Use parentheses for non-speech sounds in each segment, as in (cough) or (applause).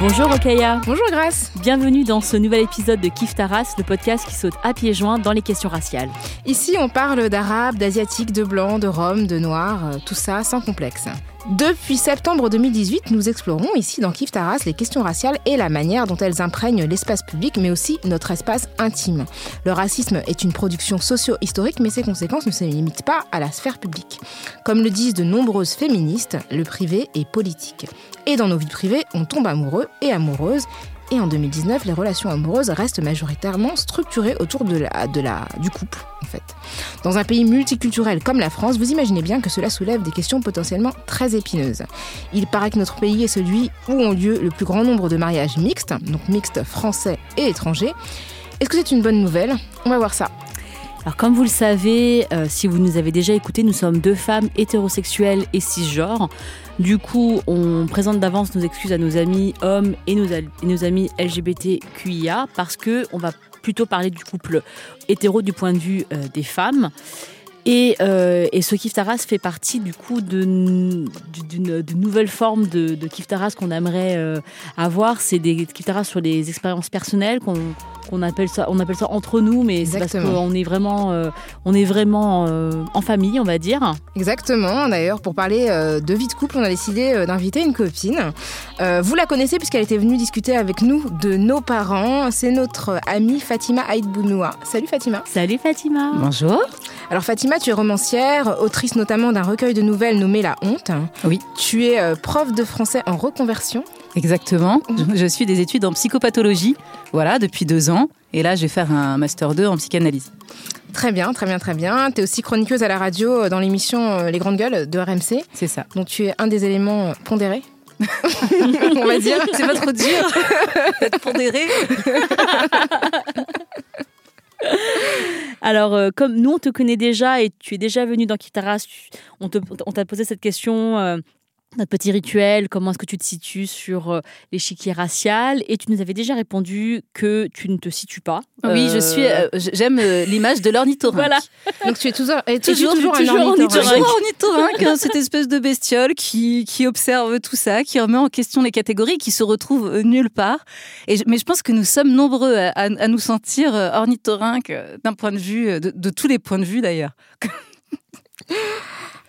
Bonjour Okaya. Bonjour Grace. Bienvenue dans ce nouvel épisode de Kif Taras, le podcast qui saute à pieds joints dans les questions raciales. Ici, on parle d'arabe, d'asiatique, de blanc, de rome, de noir, euh, tout ça sans complexe. Depuis septembre 2018, nous explorons ici dans Kif Taras les questions raciales et la manière dont elles imprègnent l'espace public, mais aussi notre espace intime. Le racisme est une production socio-historique, mais ses conséquences ne se limitent pas à la sphère publique. Comme le disent de nombreuses féministes, le privé est politique. Et dans nos vies privées, on tombe amoureux et amoureuse. Et en 2019, les relations amoureuses restent majoritairement structurées autour de la, de la, du couple, en fait. Dans un pays multiculturel comme la France, vous imaginez bien que cela soulève des questions potentiellement très épineuses. Il paraît que notre pays est celui où ont lieu le plus grand nombre de mariages mixtes, donc mixtes français et étrangers. Est-ce que c'est une bonne nouvelle? On va voir ça. Alors comme vous le savez, euh, si vous nous avez déjà écouté, nous sommes deux femmes hétérosexuelles et cisgenres. Du coup, on présente d'avance nos excuses à nos amis hommes et nos, amis LGBTQIA parce que on va plutôt parler du couple hétéro du point de vue euh, des femmes. Et, euh, et, ce Kiftaras fait partie du coup d'une nouvelle forme de, de Kiftaras qu'on aimerait euh, avoir. C'est des Kiftaras sur les expériences personnelles qu'on appelle ça, on appelle ça entre nous, mais c'est parce qu'on est vraiment, euh, on est vraiment en famille, on va dire. Exactement. D'ailleurs, pour parler de vie de couple, on a décidé d'inviter une copine. Vous la connaissez puisqu'elle était venue discuter avec nous de nos parents. C'est notre amie Fatima Aïd Bounoua. Salut Fatima. Salut Fatima. Bonjour. Alors Fatima, tu es romancière, autrice notamment d'un recueil de nouvelles nommé La Honte. Oui. Tu es euh, prof de français en reconversion. Exactement. Je suis des études en psychopathologie, voilà, depuis deux ans. Et là, je vais faire un master 2 en psychanalyse. Très bien, très bien, très bien. Tu es aussi chroniqueuse à la radio euh, dans l'émission Les Grandes Gueules de RMC. C'est ça. Donc tu es un des éléments pondérés (laughs) on va dire. C'est pas trop dur d'être pondéré. (laughs) (laughs) Alors, euh, comme nous, on te connaît déjà et tu es déjà venu dans Kitaras, on t'a posé cette question, euh, notre petit rituel, comment est-ce que tu te situes sur euh, l'échiquier racial? Et tu nous avais déjà répondu que tu ne te situes pas. Oui, je Euh, suis. euh, J'aime euh, l'image de l'ornithorynque. (laughs) Voilà. Donc tu es toujours, et Toujours- toujours, toujours un ornithorynque. Toujours ornithorynque, hein, cette espèce de bestiole qui, qui observe tout ça, qui remet en question les catégories, qui se retrouve nulle part. Et mais je pense que nous sommes nombreux à, à- à nous sentir ornithorynques d'un point de vue, de, de tous les points de vue d'ailleurs.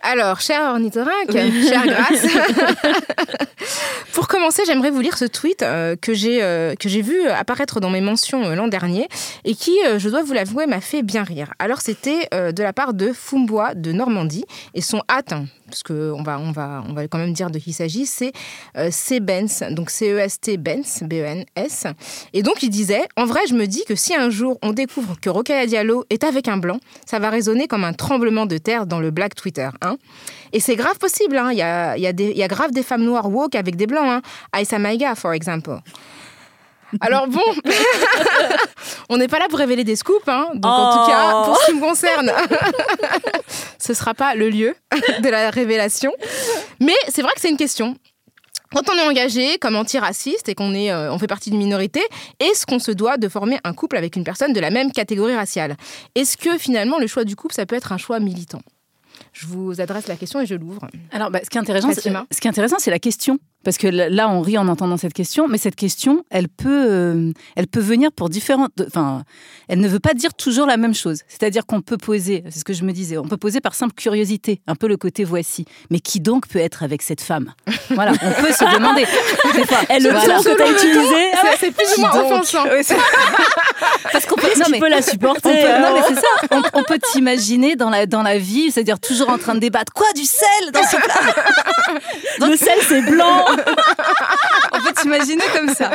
Alors, cher ornithorynque, (laughs) chère Grace, (laughs) pour commencer, j'aimerais vous lire ce tweet euh, que j'ai euh, que j'ai vu apparaître dans mes mentions euh, l'an dernier et qui, je dois vous l'avouer, m'a fait bien rire. Alors, c'était de la part de Fumbois de Normandie et son hâte, parce que on va on va on va quand même dire de qui il s'agit, c'est euh, C Benz, donc C E S T Benz, B E N S. Et donc il disait, en vrai, je me dis que si un jour on découvre que Rokhaya Diallo est avec un blanc, ça va résonner comme un tremblement de terre dans le Black Twitter. Hein et c'est grave possible. hein. Il y, a, y, y a grave des femmes noires woke avec des blancs. Hein. Aïssa Maïga, for example. Alors bon, (laughs) on n'est pas là pour révéler des scoops, hein. donc en tout cas, pour ce qui me concerne, (laughs) ce sera pas le lieu de la révélation. Mais c'est vrai que c'est une question. Quand on est engagé comme antiraciste et qu'on est, euh, on fait partie d'une minorité, est-ce qu'on se doit de former un couple avec une personne de la même catégorie raciale? Est-ce que finalement le choix du couple, ça peut être un choix militant? Je vous adresse la question et je l'ouvre. Alors, bah, ce qui est intéressant, c'est, ce qui est intéressant, c'est la question. Parce que là, on rit en entendant cette question, mais cette question, elle peut, euh, elle peut venir pour différentes. Enfin, elle ne veut pas dire toujours la même chose. C'est-à-dire qu'on peut poser, c'est ce que je me disais, on peut poser par simple curiosité, un peu le côté voici. Mais qui donc peut être avec cette femme? Voilà, on peut se demander. (laughs) Des fois, Et le voilà. que t'as utilisé, C'est- C'est plus ou moins offensant. Oui, Parce qu'on peut, non, mais- peux la on supporter. peut, non, mais c'est ça. On, on peut t'imaginer dans la, dans la vie, c'est-à-dire toujours en train de débattre. Quoi, du sel dans ce plat? Le sel, c'est blanc. (laughs) On peut t'imaginer comme ça.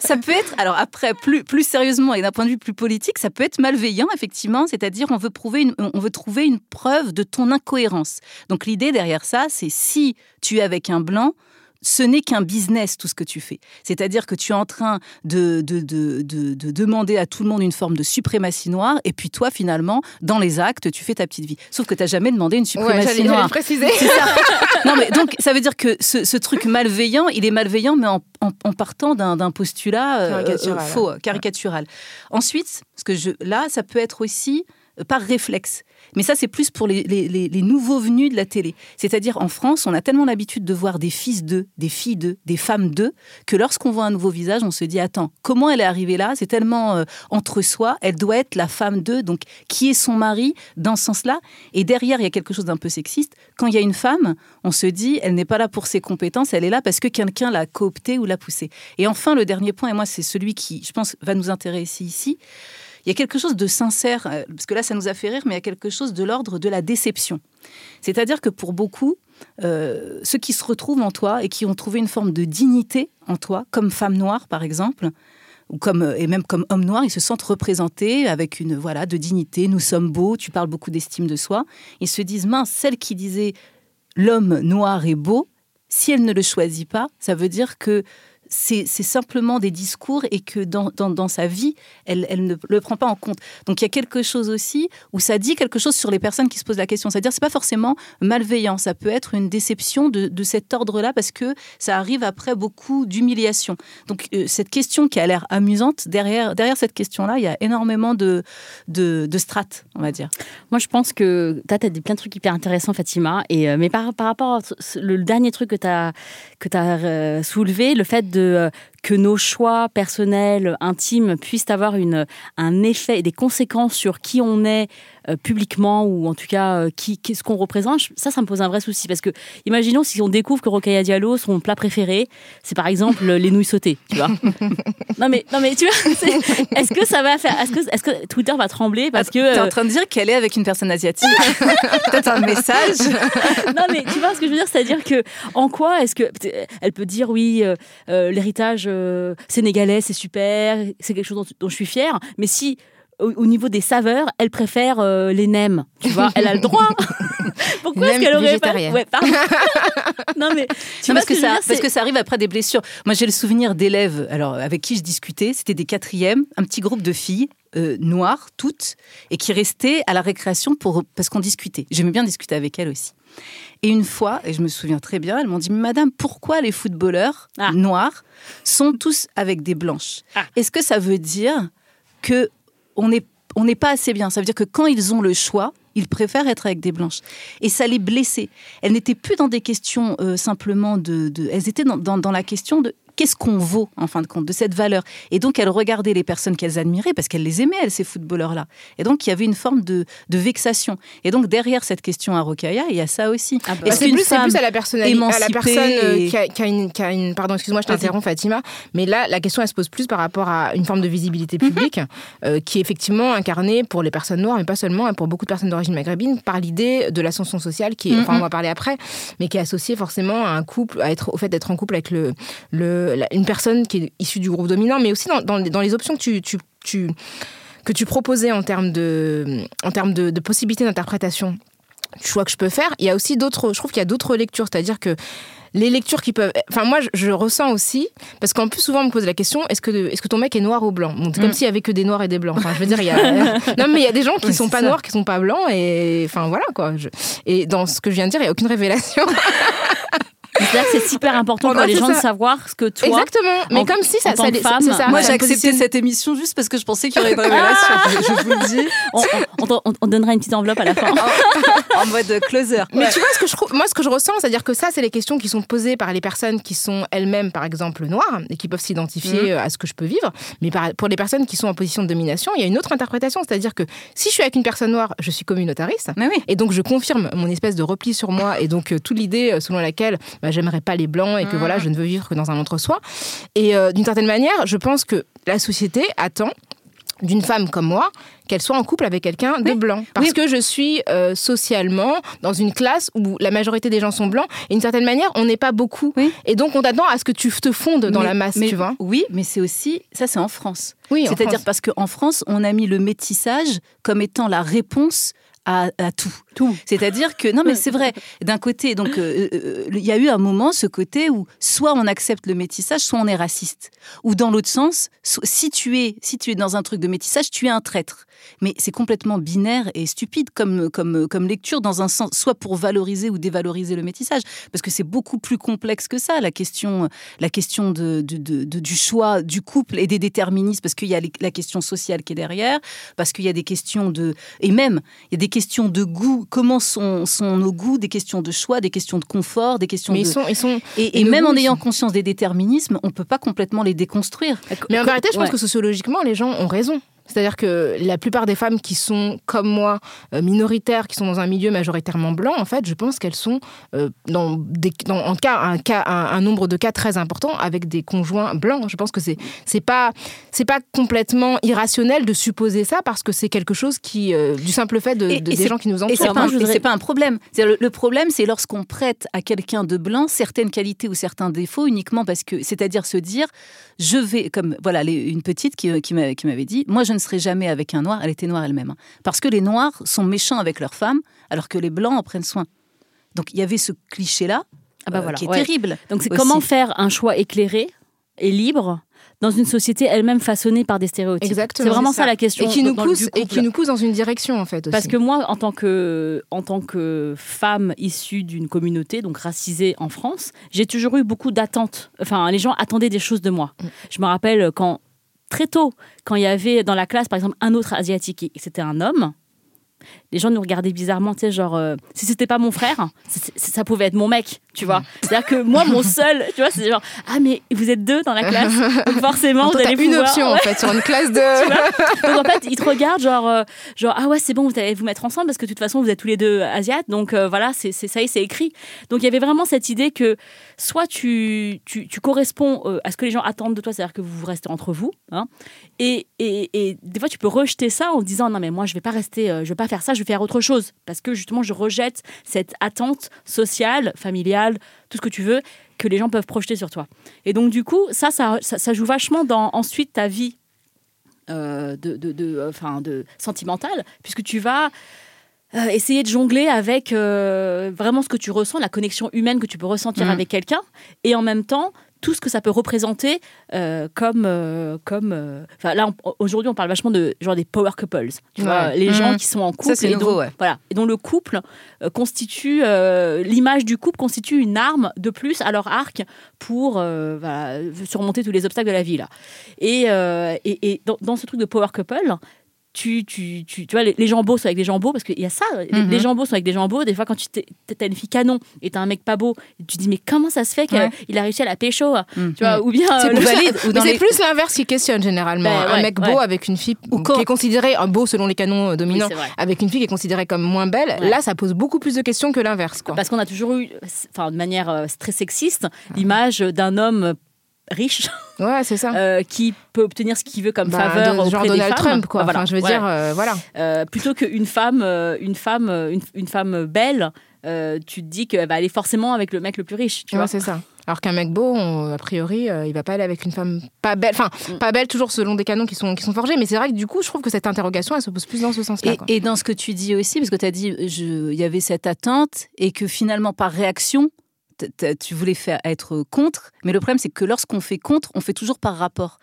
Ça peut être, alors après, plus, plus sérieusement et d'un point de vue plus politique, ça peut être malveillant, effectivement, c'est-à-dire on veut, on veut trouver une preuve de ton incohérence. Donc l'idée derrière ça, c'est si tu es avec un blanc, ce n'est qu'un business tout ce que tu fais. C'est-à-dire que tu es en train de, de, de, de, de demander à tout le monde une forme de suprématie noire, et puis toi, finalement, dans les actes, tu fais ta petite vie. Sauf que tu n'as jamais demandé une suprématie noire. préciser. Ça. (laughs) Non, mais donc, ça veut dire que ce, ce truc malveillant, il est malveillant, mais en, en- en partant d'un postulat euh, Caricatural. euh, faux, caricatural. Ensuite, ce que je, là, ça peut être aussi euh, par réflexe. Mais ça, c'est plus pour les, nouveaux venus de la télé. C'est-à-dire, en France, on a tellement l'habitude de voir des fils d'eux, des filles d'eux, des femmes d'eux, que lorsqu'on voit un nouveau visage, on se dit, attends, comment elle est arrivée là? C'est tellement euh, entre soi, elle doit être la femme d'eux, donc qui est son mari dans ce sens-là? Et derrière, il y a quelque chose d'un peu sexiste. Quand il y a une femme, on se dit, elle n'est pas là pour ses compétences, elle est là parce que quelqu'un l'a cooptée ou l'a poussée. Et enfin, le dernier point, et moi, c'est celui qui, je pense, va nous intéresser ici. Il y a quelque chose de sincère, euh, parce que là, ça nous a fait rire, mais il y a quelque chose de l'ordre de la déception. C'est-à-dire que pour beaucoup, euh, ceux qui se retrouvent en toi et qui ont trouvé une forme de dignité en toi, comme femme noire par exemple, ou comme euh, et même comme homme noir, ils se sentent représentés avec une voilà de dignité. Nous sommes beaux. Tu parles beaucoup d'estime de soi. Ils se disent mince, celle qui disait l'homme noir est beau, si elle ne le choisit pas, ça veut dire que c'est simplement des discours et que dans, dans, sa vie, elle, elle ne le prend pas en compte. Donc il y a quelque chose aussi où ça dit quelque chose sur les personnes qui se posent la question. C'est-à-dire c'est pas forcément malveillant, ça peut être une déception de, de cet ordre-là parce que ça arrive après beaucoup d'humiliation. Donc euh, cette question qui a l'air amusante, derrière, derrière cette question-là, il y a énormément de, de, de strates, on va dire. Moi, je pense que tu as, dit plein de trucs hyper intéressants, Fatima. Et, euh, mais par, par rapport ce- le dernier truc que tu as, que as soulevé, le fait de, euh, que nos choix personnels, intimes, puissent avoir une, un effet et des conséquences sur qui on est euh, publiquement ou en tout cas euh, qui, qu'est-ce qu'on représente, ça, ça me pose un vrai souci. Parce que imaginons si on découvre que Rokhaya Diallo, son plat préféré, c'est par exemple les nouilles sautées, tu vois. (laughs) non, mais, non, mais tu vois, c'est- est-ce que ça va faire. Est-ce que, est-ce que Twitter va trembler parce que. T'es euh, en train de dire qu'elle est avec une personne asiatique. (laughs) Peut-être un message. (laughs) non mais tu vois ce que je veux dire, c'est-à-dire que en quoi est-ce que elle peut dire oui euh, euh, l'héritage euh, sénégalais c'est super, c'est quelque chose dont, dont je suis fière, mais si au, au niveau des saveurs, elle préfère euh, les nems, tu vois, elle a le droit. (laughs) Pourquoi est-ce qu'elle aurait pas ouais. (laughs) Non mais tu Non, vois parce, ce que ça, dire, parce que ça arrive après des blessures. Moi, j'ai le souvenir d'élèves alors, avec qui je discutais. C'était des quatrièmes, un petit groupe de filles euh, noires, toutes, et qui restaient à la récréation pour, parce qu'on discutait. J'aimais bien discuter avec elles aussi. Et une fois, et je me souviens très bien, elles m'ont dit Madame, pourquoi les footballeurs Ah. noirs sont tous avec des blanches? Ah. Est-ce que ça veut dire que on n'est on n'est pas assez bien? Ça veut dire que quand ils ont le choix, ils préfèrent être avec des blanches. Et ça les blessait. Elles n'étaient plus dans des questions euh, simplement de, de- Elles étaient dans, dans- dans la question de qu'est-ce qu'on vaut, en fin de compte, de cette valeur? Et donc, elles regardaient les personnes qu'elles admiraient, parce qu'elles les aimaient, elles, ces footballeurs-là. Et donc, il y avait une forme de, de vexation. Et donc, derrière cette question à Rokaya, il y a ça aussi. Ah bah. C'est plus, à la personnalité, à la personne euh, et- qui, a, qui a une, qui a une- Pardon, excuse-moi, je t'interromps, Fatima. Mais là, la question, elle se pose plus par rapport à une forme de visibilité Mhm. publique euh, qui est effectivement incarnée pour les personnes noires, mais pas seulement, hein, pour beaucoup de personnes d'origine maghrébine, par l'idée de l'ascension sociale, qui est, enfin, Mhm. on va parler après, mais qui est associée forcément à un couple, à être, au fait d'être en couple avec le, une personne qui est issue du groupe dominant, mais aussi dans, dans les- dans les options que tu, tu, tu- que tu proposais en termes de, en termes de, de possibilités d'interprétation du choix que je peux faire. Il y a aussi d'autres, je trouve qu'il y a d'autres lectures, c'est-à-dire que les lectures qui peuvent, enfin moi je, je ressens aussi, parce qu'en plus souvent on me pose la question, est-ce que est-ce que ton mec est noir ou blanc? Bon, C'est comme Mm. s'il y avait que des noirs et des blancs. Enfin je veux dire, il y a, (laughs) non mais il y a des gens qui Oui, sont pas ça. noirs, qui sont pas blancs et enfin voilà quoi. Je- Et dans ce que je viens de dire, il y a aucune révélation. (laughs) C'est-à-dire que c'est super important pour les gens ça. de savoir ce que toi. Exactement. Mais en- comme si ça, ça, femme, ça, Moi, j'ai accepté cette émission juste parce que je pensais qu'il y (laughs) aurait une révélation. je, je vous le dis. On, on- on- on donnera une petite enveloppe à la fin. (laughs) En mode closer. Mais tu vois ce que je trouve, moi ce que je ressens, c'est-à-dire que ça, c'est les questions qui sont posées par les personnes qui sont elles-mêmes, par exemple, noires et qui peuvent s'identifier euh, à ce que je peux vivre. Mais par- pour les personnes qui sont en position de domination, il y a une autre interprétation, c'est-à-dire que si je suis avec une personne noire, je suis communautariste. Mais oui. Et donc je confirme mon espèce de repli sur moi et donc euh, toute l'idée euh, selon laquelle bah, j'aimerais pas les blancs et que voilà je ne veux vivre que dans un entre-soi. Et euh, d'une certaine manière, je pense que la société attend d'une femme comme moi qu'elle soit en couple avec quelqu'un de blanc parce Oui. que je suis euh, socialement dans une classe où la majorité des gens sont blancs et d'une certaine manière on n'est pas beaucoup Oui. et donc on t'attend à ce que tu te fondes dans Mais- la masse mais- tu vois Oui, mais c'est aussi. Ça, c'est en France. oui C'est-à-dire parce qu'en France, on a mis le métissage comme étant la réponse à, à tout. Tout. C'est-à-dire que, non mais c'est vrai, d'un côté, donc euh, euh, il y a eu un moment, ce côté où soit on accepte le métissage, soit on est raciste. Ou dans l'autre sens, si tu, es, si tu es dans un truc de métissage, tu es un traître. Mais c'est complètement binaire et stupide comme, comme, comme lecture dans un sens, soit pour valoriser ou dévaloriser le métissage, parce que c'est beaucoup plus complexe que ça, la question, la question de, de- de- de- du choix du couple et des déterministes, parce qu'il y a les- la question sociale qui est derrière, parce qu'il y a des questions de... Et même, il y a des questions de goût, comment sont, sont nos goûts, des questions de choix, des questions de confort, des questions mais de... ils sont ils sont Et, même en ils ayant conscience des déterminismes, on peut pas complètement les déconstruire. Mais en vérité, je pense Ouais. que sociologiquement, les gens ont raison. C'est-à-dire que la plupart des femmes qui sont, comme moi, euh, minoritaires, qui sont dans un milieu majoritairement blanc, en fait, je pense qu'elles sont, euh, dans des, dans, en cas, un, cas un, un nombre de cas très important, avec des conjoints blancs. Je pense que c'est c'est pas c'est pas complètement irrationnel de supposer ça parce que c'est quelque chose qui, euh, du simple fait de, Et- de- et des c'est- gens qui nous Et entourent. c'est Alors, pas, et voudrais- c'est pas un problème. Le problème, c'est lorsqu'on prête à quelqu'un de blanc certaines qualités ou certains défauts uniquement parce que, c'est-à-dire se dire, je vais, comme voilà, les- une petite qui, qui m'a- qui m'avait dit, moi je ne serai jamais avec un noir, elle était noire elle-même, hein. parce que les noirs sont méchants avec leurs femmes, alors que les blancs en prennent soin. Donc il y avait ce cliché-là Ah bah euh, voilà, qui est ouais. terrible. Donc c'est comment faire un choix éclairé et libre dans une société elle-même façonnée par des stéréotypes. Exactement, C'est vraiment ça. ça. la question. et qui nous pousse et qui nous pousse dans une direction en fait. Aussi. Parce que moi, en tant que, en tant que femme issue d'une communauté, donc racisée en France, j'ai toujours eu beaucoup d'attentes. Enfin, les gens attendaient des choses de moi. Mm. Je me rappelle quand, très tôt, quand il y avait dans la classe, par exemple, un autre asiatique et c'était un homme, les gens nous regardaient bizarrement, tu sais, genre, euh, si c'était pas mon frère, ça pouvait être mon mec, tu vois. C'est-à-dire que moi, mon (laughs) seul, tu vois, c'est genre, ah, mais vous êtes deux dans la classe, donc forcément, vous allez t'as une pouvoir- option en fait sur une classe de. (laughs) Donc en fait, ils te regardent genre, euh, genre ah ouais, c'est bon, vous allez vous mettre ensemble parce que de toute façon, vous êtes tous les deux asiates. Donc euh, voilà, c'est ça y est, c'est écrit. Donc il y avait vraiment cette idée que soit tu, tu, tu corresponds euh, à ce que les gens attendent de toi, c'est-à-dire que vous restez entre vous. hein, et, et, et des fois, tu peux rejeter ça en te disant non, mais moi, je vais pas rester, euh, je vais pas faire ça, je vais faire autre chose. Parce que justement, je rejette cette attente sociale, familiale, tout ce que tu veux, que les gens peuvent projeter sur toi. Et donc, du coup, ça, ça, ça, ça joue vachement dans ensuite ta vie euh, de, de, de, enfin, de sentimentale, puisque tu vas euh, essayer de jongler avec euh, vraiment ce que tu ressens, la connexion humaine que tu peux ressentir Mhm. avec quelqu'un, et en même temps tout ce que ça peut représenter euh, comme euh, comme euh, enfin là aujourd'hui on parle vachement de genre des power couples tu vois les gens Mhm. qui sont en couple c'est et nouveau, dont, ouais. voilà et dont le couple euh, constitue euh, l'image du couple constitue une arme de plus à leur arc pour euh, voilà, surmonter tous les obstacles de la vie là et, euh, et, et dans, dans ce truc de power couple tu, tu, tu, tu vois, les, les gens beaux sont avec des gens beaux, parce qu'il y a ça, les, Mhm. les gens beaux sont avec des gens beaux. Des fois, quand tu t'as une fille canon et t'as un mec pas beau, tu te dis, mais comment ça se fait qu'il Ouais. a réussi à la pécho Mhm. Tu vois, ou bien C'est euh, plus, valide. mais Ou dans c'est les- plus l'inverse qui questionne généralement. Ben un ouais, mec beau ouais. avec une fille Ou qui est considérée un beau selon les canons euh, Oui, dominants, avec une fille qui est considérée comme moins belle, là ça pose beaucoup plus de questions que l'inverse. Parce qu'on a toujours eu, enfin, de manière euh, très sexiste, l'image d'un homme riche Ouais, c'est ça. (laughs) euh, qui peut obtenir ce qu'il veut comme Bah, faveur de- auprès genre des Donald femmes. Trump, quoi. Bah, voilà. Enfin, je veux Ouais. dire, euh, voilà. Euh, plutôt qu'une femme, euh, une femme, euh, une, une femme belle, euh, tu te dis qu'elle va aller forcément avec le mec le plus riche, tu Ouais, vois. c'est ça. Alors qu'un mec beau, on- a priori, euh, il va pas aller avec une femme pas belle. Enfin, Mm. pas belle toujours selon des canons qui sont, qui sont forgés. Mais c'est vrai que du coup, je trouve que cette interrogation, elle se pose plus dans ce sens-là. Et, quoi. et dans ce que tu dis aussi, parce que tu as dit il y avait cette attente et que finalement par réaction, tu voulais faire être contre. Mais le problème, c'est que lorsqu'on fait contre, on fait toujours par rapport.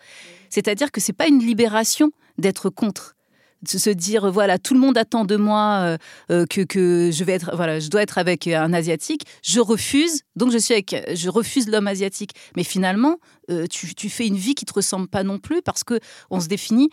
C'est-à-dire que c'est pas une libération d'être contre. de se dire voilà tout le monde attend de moi euh, euh, que, je vais être voilà je dois être avec un asiatique je refuse donc je suis avec je refuse l'homme asiatique mais finalement euh, tu, tu fais une vie qui te ressemble pas non plus parce que on se définit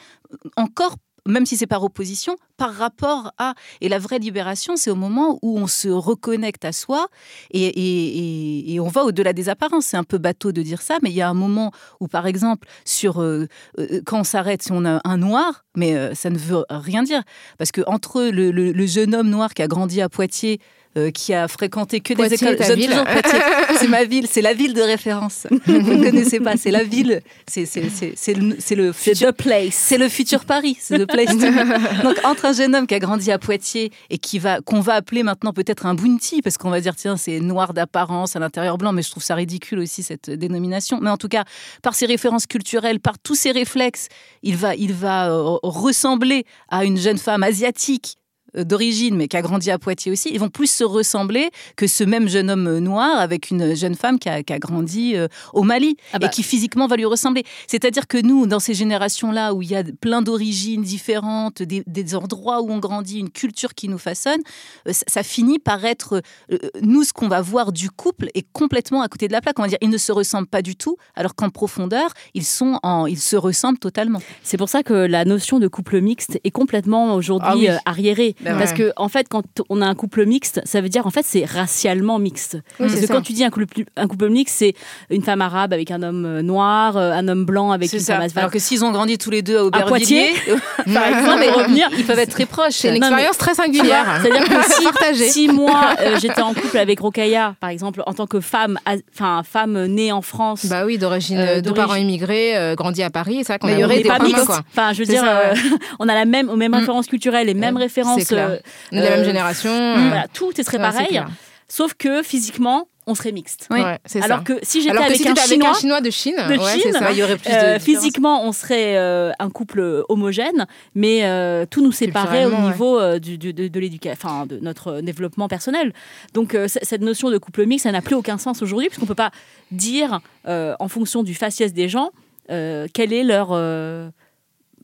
encore même si c'est par opposition, par rapport à. Et la vraie libération, c'est au moment où on se reconnecte à soi et, on va au-delà des apparences. C'est un peu bateau de dire ça, mais il y a un moment où, par exemple, sur euh, euh, quand on s'arrête, si on a un noir, mais euh, ça ne veut rien dire, parce que entre le jeune homme noir qui a grandi à Poitiers. Euh, qui a fréquenté que Poitiers, des écoles. ta ville. (laughs) C'est ma ville, c'est la ville de référence. (laughs) Vous ne connaissez pas, c'est la ville, c'est le, le place. c'est le futur Paris, c'est le place. to. (laughs) Donc entre un jeune homme qui a grandi à Poitiers et qui va qu'on va appeler maintenant peut-être un bounty parce qu'on va dire tiens c'est noir d'apparence à l'intérieur blanc, mais je trouve ça ridicule aussi cette dénomination. Mais en tout cas par ses références culturelles, par tous ses réflexes, il va il va euh, ressembler à une jeune femme asiatique d'origine, mais qui a grandi à Poitiers aussi, ils vont plus se ressembler que ce même jeune homme euh, noir avec une jeune femme qui a, qui a grandi euh, au Mali Ah bah. et qui physiquement va lui ressembler. C'est-à-dire que nous, dans ces générations-là, où il y a plein d'origines différentes, des, des endroits où on grandit, une culture qui nous façonne, euh, ça, ça finit par être, euh, nous, ce qu'on va voir du couple est complètement à côté de la plaque. On va dire, ils ne se ressemblent pas du tout, alors qu'en profondeur, ils, sont en, ils se ressemblent totalement. C'est pour ça que la notion de couple mixte est complètement aujourd'hui Ah oui. euh, arriérée. Ben Parce ouais. que, en fait, quand on a un couple mixte, ça veut dire, en fait, c'est racialement mixte. Oui, Parce que ça. quand tu dis un couple, un couple mixte, c'est une femme arabe avec un homme euh, noir, euh, un homme blanc avec une ça. femme. Alors que s'ils ont grandi tous les deux à Poitiers, Aubervilliers, (laughs) par exemple, mais pour revenir, ils peuvent être très proches. C'est une expérience très singulière. C'est-à-dire que (laughs) si, moi euh, j'étais en couple avec Rokaya, par exemple, en tant que femme, enfin femme née en France, Bah oui, d'origine, Euh, de parents immigrés, euh, grandis à Paris, c'est vrai qu'on a pas. Enfin, je veux dire, ça, (laughs) on a la même, aux mêmes Mm. références culturelles, les mêmes références. Clair. euh, On est de la même euh, génération. mm, voilà, tout serait pareil, sauf que physiquement, on serait mixte. Oui. Ouais, c'est Alors ça. que si j'étais avec, si un avec Chinois, un Chinois de Chine, de ouais, Chine, c'est ça. Il y aurait plus de euh, physiquement, on serait euh, un couple homogène, mais euh, tout nous séparait au ouais. niveau euh, du, du- de, de l'éducation, enfin de notre euh, développement personnel. Donc euh, cette notion de couple mixte, ça n'a plus aucun sens aujourd'hui, puisqu'on peut pas dire euh, en fonction du faciès des gens euh, quelle est leur euh,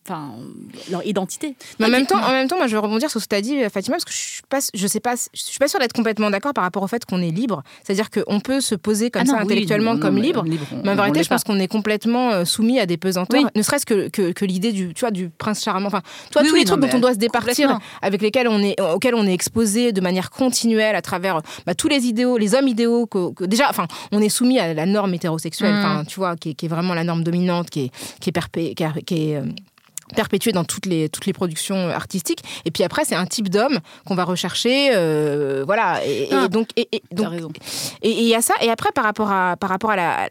enfin leur identité. Mais en même temps, en même temps, moi, je veux rebondir sur ce que tu as dit, Fatima, parce que je suis pas, je sais pas, je suis pas sûre d'être complètement d'accord par rapport au fait qu'on est libre. C'est-à-dire qu'on peut se poser comme Ah ça non, oui, intellectuellement non, comme libre. on- Mais en vérité, je pense qu'on est complètement euh, soumis à des pesanteurs, Oui. ne serait-ce que, que, que l'idée du, tu vois, du prince charmant. Enfin, toi, Oui, tous les trucs dont on doit se départir, avec lesquels on est, auxquels on est exposé de manière continuelle à travers bah, tous les idéaux, les hommes idéaux que, que- déjà, enfin, on est soumis à la norme hétérosexuelle, Mm. tu vois, qui est, qui est vraiment la norme dominante, qui est, qui est, perpé- qui est- qui est, perpétuée dans toutes les, toutes les productions artistiques. Et puis après, c'est un type d'homme qu'on va rechercher. euh, voilà. Et, et Ah, donc, et, donc raison. et il y a ça. Et après, par rapport à, par rapport à la,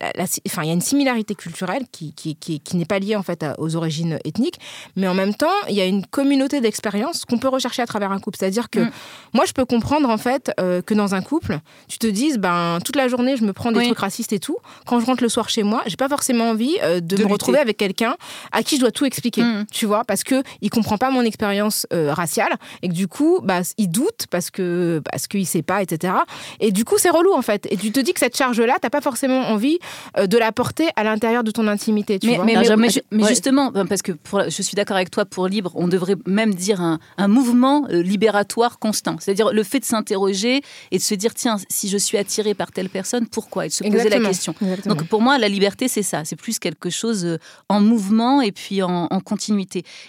enfin, il y a une similarité culturelle qui, qui, qui, qui n'est pas liée en fait à- aux origines ethniques, mais en même temps, il y a une communauté d'expériences qu'on peut rechercher à travers un couple. C'est-à-dire que Mm. moi, je peux comprendre en fait euh, que dans un couple, tu te dises, ben toute la journée, je me prends des Oui. trucs racistes et tout. Quand je rentre le soir chez moi, j'ai pas forcément envie euh, de, De me lutter. retrouver avec quelqu'un à qui je dois tout expliquer. Mm. Tu vois, parce que il comprend pas mon expérience euh, raciale et que du coup, bah, il doute parce que parce qu'il sait pas, etc. Et du coup, c'est relou en fait. Et tu te dis que cette charge-là, t'as pas forcément envie euh, de la porter à l'intérieur de ton intimité. Tu Mais, vois mais, mais- jamais- mais ju- mais ouais. justement, ben, parce que pour, je suis d'accord avec toi, pour libre, on devrait même dire un, un mouvement euh, libératoire constant. C'est-à-dire le fait de s'interroger et de se dire, tiens, si je suis attiré par telle personne, pourquoi? Et de se poser la question. Exactement. Donc pour moi, la liberté, c'est ça. C'est plus quelque chose euh, en mouvement et puis en, en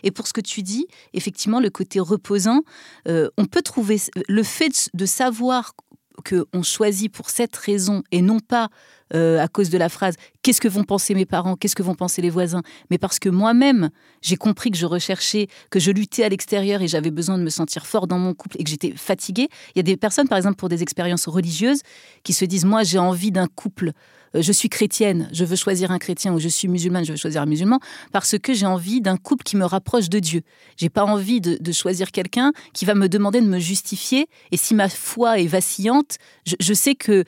Et pour ce que tu dis, effectivement, le côté reposant, euh, on peut trouver le fait de, de savoir qu'on choisit pour cette raison et non pas euh, à cause de la phrase qu'est-ce que vont penser mes parents, qu'est-ce que vont penser les voisins, mais parce que moi-même, j'ai compris que je recherchais, que je luttais à l'extérieur et j'avais besoin de me sentir fort dans mon couple et que j'étais fatiguée. Il y a des personnes, par exemple, pour des expériences religieuses, qui se disent, moi, j'ai envie d'un couple. Euh, je suis chrétienne, je veux choisir un chrétien, ou je suis musulmane, je veux choisir un musulman, parce que j'ai envie d'un couple qui me rapproche de Dieu. J'ai pas envie de, choisir quelqu'un qui va me demander de me justifier, et si ma foi est vacillante, je, sais que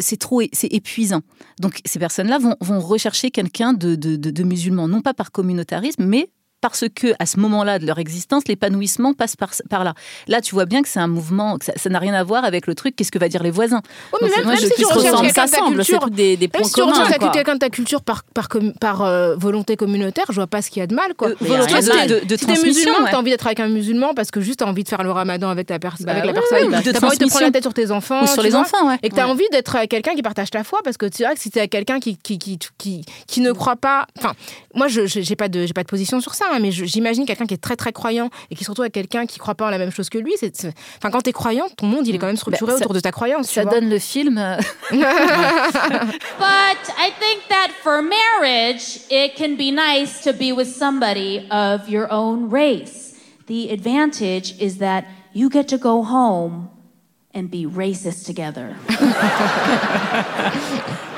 c'est trop, c'est épuisant. Donc ces personnes-là vont, rechercher quelqu'un de musulman, non pas par communautarisme, mais parce que à ce moment-là de leur existence, l'épanouissement passe par, par là. Là, tu vois bien que c'est un mouvement, que ça n'a rien à voir avec le truc. Qu'est-ce que va dire les voisins mais Donc, même, moi, même je- si tu recherches quelqu'un de ta culture, des, des points si tu communs. quoi. quelqu'un de ta culture par, par, par euh, volonté communautaire, je vois pas ce qu'il y a de mal. Quoi. Euh, volonté Tu de- si de- t'es- de si t'es transmission, musulman, ouais. t'as envie d'être avec un musulman parce que juste t'as envie de faire le ramadan avec, ta pers- Bah avec la ouais, personne. t'as pas envie de te prendre la tête sur tes enfants. Ou sur tu les vois. enfants, ouais. Et que tu as Ouais. envie d'être avec quelqu'un qui partage ta foi parce que tu vois que si tu es avec quelqu'un qui, qui, qui, ne croit pas. Enfin, moi, je n'ai pas, de- j'ai pas de position sur ça, hein, mais j'imagine quelqu'un qui est très très croyant et qui se retrouve avec quelqu'un qui croit pas en la même chose que lui. c'est c'est- Enfin, quand tu es croyant, ton monde il est quand même structuré Bah, ça- autour de ta croyance. tu Ça vois. donne le film. euh, (laughs) (laughs) But I think that for marriage, it can be nice to be with somebody of your own race. The advantage is that you get to go home and be racist together. (laughs)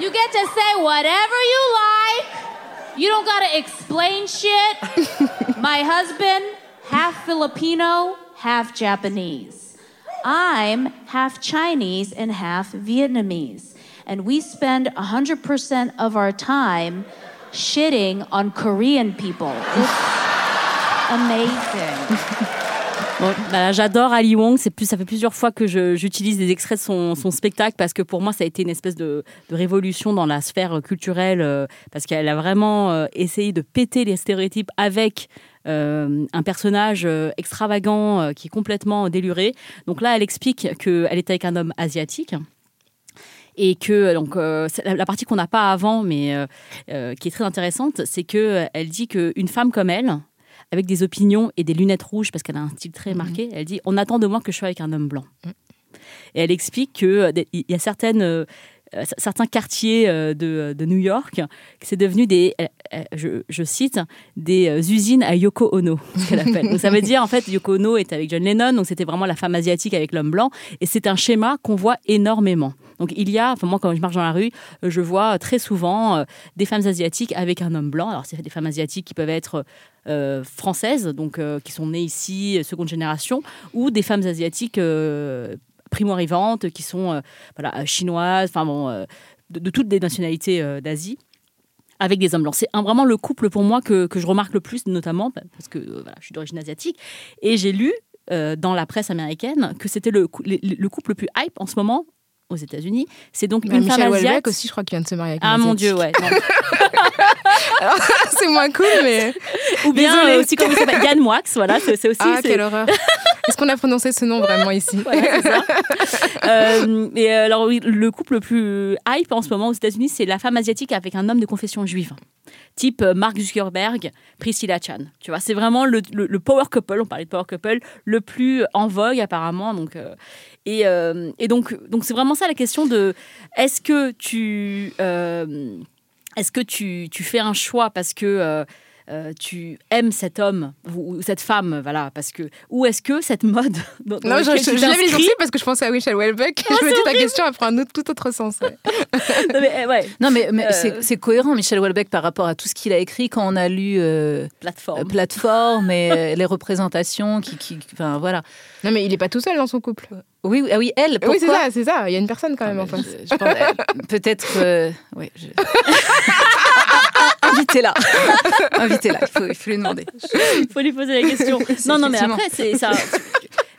you get to say whatever you like. You don't gotta explain shit. (laughs) My husband, half Filipino, half Japanese. I'm half Chinese and half Vietnamese. And we spend 100% of our time shitting on Korean people. It's (laughs) amazing. (laughs) J'adore Ali Wong. Plus, ça fait plusieurs fois que j'utilise des extraits de son, spectacle parce que pour moi, ça a été une espèce de, révolution dans la sphère culturelle euh, parce qu'elle a vraiment euh, essayé de péter les stéréotypes avec euh, un personnage extravagant qui est complètement déluré. Donc là, elle explique qu'elle était avec un homme asiatique et que donc la, la partie qu'on n'a pas avant, mais qui est très intéressante, c'est que elle dit qu'une femme comme elle, avec des opinions et des lunettes rouges, parce qu'elle a un style très marqué, elle dit on attend de moi que je sois avec un homme blanc. Et elle explique que euh, y a certaines euh, euh, certains quartiers de, de New York, que c'est devenu des, je, je cite, des usines à Yoko Ono, (laughs) ce qu'elle appelle. Donc ça veut dire, en fait, Yoko Ono était avec John Lennon, donc c'était vraiment la femme asiatique avec l'homme blanc, et c'est un schéma qu'on voit énormément. Donc il y a, enfin moi quand je marche dans la rue, je vois très souvent euh, des femmes asiatiques avec un homme blanc. Alors c'est des femmes asiatiques qui peuvent être euh, françaises, donc euh, qui sont nées ici, euh, seconde génération, ou des femmes asiatiques euh, primo-arrivantes qui sont voilà, chinoises, enfin bon, de, de toutes les nationalités d'Asie. Avec des hommes blancs. C'est vraiment le couple pour moi que, que je remarque le plus, notamment parce que voilà, je suis d'origine asiatique. Et j'ai lu euh, dans la presse américaine que c'était le, cou- le, le couple le plus hype en ce moment aux États-Unis. C'est donc Bah, une Michel femme asiatique. aussi, je crois qu'il vient de se marier avec Ah mon dieu, ouais. (laughs) (laughs) c'est moins cool, mais. Ou bien Désolée. euh, aussi il s'appelle? Yann Moix, voilà, c'est aussi. Ah, c'est- quelle horreur. Est-ce qu'on a prononcé ce nom vraiment ici? (laughs) Voilà, c'est ça. (laughs) Euh, et euh, alors, le couple le plus hype en ce moment aux États-Unis, c'est la femme asiatique avec un homme de confession juive. Type euh, Mark Zuckerberg, Priscilla Chan. Tu vois, c'est vraiment le, le- le power couple, on parlait de power couple, le plus en vogue apparemment. Donc, euh, et, euh, et donc, donc c'est vraiment ça la question de est-ce que tu. Euh, est-ce que tu, tu fais un choix parce que euh, euh, tu aimes cet homme ou, ou cette femme, voilà, parce que ou est-ce que cette mode (laughs) dans- dans Non, je, je, je les parce que je pensais à Michel Houellebecq. je me dis, ta question, elle prend un autre, tout autre sens. ouais. (laughs) Non, mais, euh, ouais, Non, mais, mais c'est c'est- cohérent, Michel Houellebecq, par rapport à tout ce qu'il a écrit quand on a lu euh, Plateforme. Plateforme et euh, les représentations qui, qui- Enfin, voilà. Non, mais il est pas tout seul dans son couple. Oui, oui, ah oui, elle, pourquoi oui, c'est ça, c'est ça. Il y a une personne quand même Ah, en bah, face. euh, Peut-être. euh, oui, je- (laughs) Invitez-la. (laughs) Invitez-la. Il faut, il faut lui demander. Il faut lui poser la question. (laughs) Non, non, mais après, c'est ça.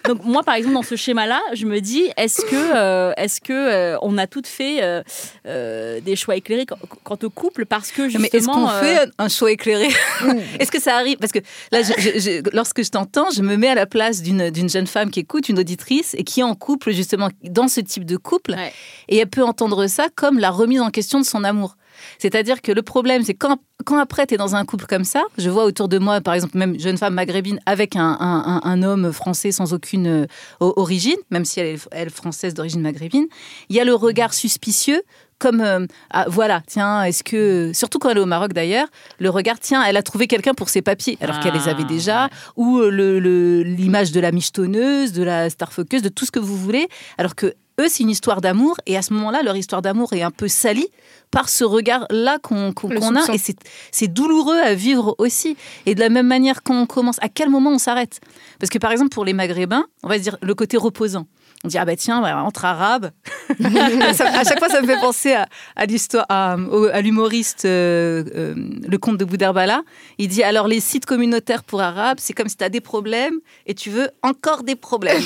Donc moi, par exemple, dans ce schéma-là, je me dis, est-ce que, euh, est-ce que euh, on a toutes fait euh, euh, des choix éclairés quant, quant au couple parce que justement. Mais est-ce qu'on euh, fait un choix éclairé (laughs) Est-ce que ça arrive? Parce que là, je- je- je- lorsque je t'entends, je me mets à la place d'une d'une jeune femme qui écoute, une auditrice, et qui est en couple, justement, dans ce type de couple. Ouais. Et elle peut entendre ça comme la remise en question de son amour. C'est-à-dire que le problème, c'est quand, quand après tu es dans un couple comme ça, je vois autour de moi, par exemple, même jeune femme maghrébine avec un, un- un- un homme français sans aucune euh, origine, même si elle est elle, française d'origine maghrébine, il y a le regard suspicieux. Comme euh, ah, voilà, tiens, est-ce que surtout quand elle est au Maroc d'ailleurs, le regard tiens, elle a trouvé quelqu'un pour ses papiers alors qu'elle les avait Ah, déjà, ou euh, le- l'image de la michetonneuse, de la starfuckeuse, de tout ce que vous voulez, alors que eux c'est une histoire d'amour et à ce moment-là leur histoire d'amour est un peu salie par ce regard-là qu'on a et c'est- c'est douloureux à vivre aussi. Et de la même manière quand on commence, à quel moment on s'arrête? Parce que par exemple pour les Maghrébins, on va se dire le côté reposant. On dit ah bah tiens, bah, entre arabes. (laughs) (laughs) Ça- à chaque fois, ça me fait penser à, à l'histoire, à, l'humoriste euh, euh, le comte de Boudherbala. Il dit alors les sites communautaires pour arabes, c'est comme si tu as des problèmes et tu veux encore des problèmes.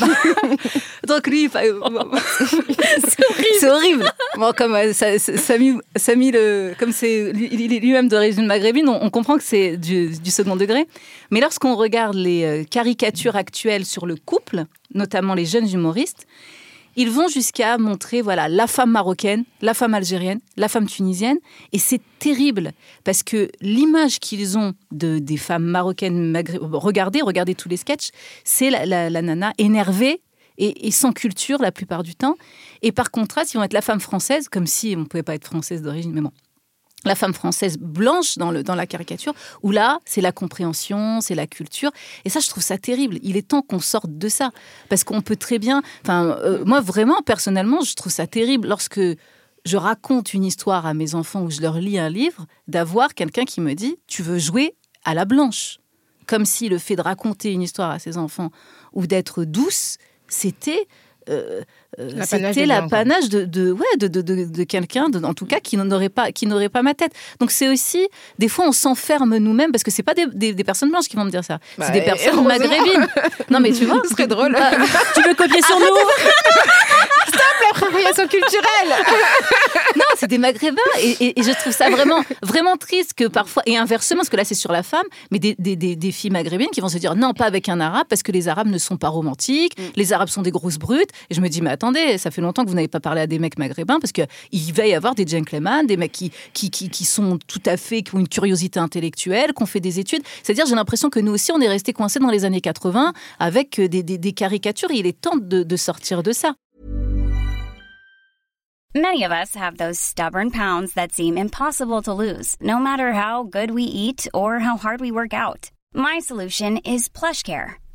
(laughs) Donc lui, euh, c'est horrible. Bon, comme euh, ça- ça- Samy, Samy le, comme c'est lui- il est lui-même d'origine maghrébine, on, on comprend que c'est du, du second degré. Mais lorsqu'on regarde les caricatures actuelles sur le couple, notamment les jeunes humoristes, ils vont jusqu'à montrer voilà la femme marocaine, la femme algérienne, la femme tunisienne, et c'est terrible parce que l'image qu'ils ont de des femmes marocaines, regardez, regardez tous les sketchs, c'est la nana énervée et, et sans culture la plupart du temps. Et par contraste, ils vont être la femme française, comme si on ne pouvait pas être française d'origine, mais bon. La femme française blanche dans, le, dans la caricature, où là, c'est la compréhension, c'est la culture. Et ça, je trouve ça terrible. Il est temps qu'on sorte de ça. Parce qu'on peut très bien. Enfin, euh, moi, vraiment, personnellement, je trouve ça terrible lorsque je raconte une histoire à mes enfants ou je leur lis un livre, d'avoir quelqu'un qui me dit Tu veux jouer à la blanche. Comme si le fait de raconter une histoire à ses enfants ou d'être douce, c'était. Euh, euh, c'était l'apanage de, de, ouais, de, de, de, de quelqu'un, en tout cas, qui n'aurait pas, qui n'aurait pas ma tête. Donc c'est aussi, des fois, on s'enferme nous-mêmes parce que c'est pas des, des, des personnes blanches qui vont me dire ça, Bah, c'est des et- personnes (laughs) maghrébines. Non mais tu vois, (laughs) Ce serait drôle. Ah, tu veux copier sur nous? (laughs) L'appropriation culturelle. Non, c'est des maghrébins et, et- et je trouve ça vraiment, vraiment triste que parfois, et inversement, parce que là c'est sur la femme, mais des, des, des, des filles maghrébines qui vont se dire non, pas avec un arabe parce que les arabes ne sont pas romantiques, les arabes sont des grosses brutes. Et je me dis, mais attendez, ça fait longtemps que vous n'avez pas parlé à des mecs maghrébins parce qu'il va y avoir des gentlemen, des mecs qui, qui, qui, sont tout à fait, qui ont une curiosité intellectuelle, qui ont fait des études. C'est-à-dire, j'ai l'impression que nous aussi, on est resté coincés dans les années 80 avec des, des, des caricatures et il est temps de, de sortir de ça. Many of us have those stubborn pounds that seem impossible to lose, no matter how good we eat or how hard we work out. My solution is PlushCare.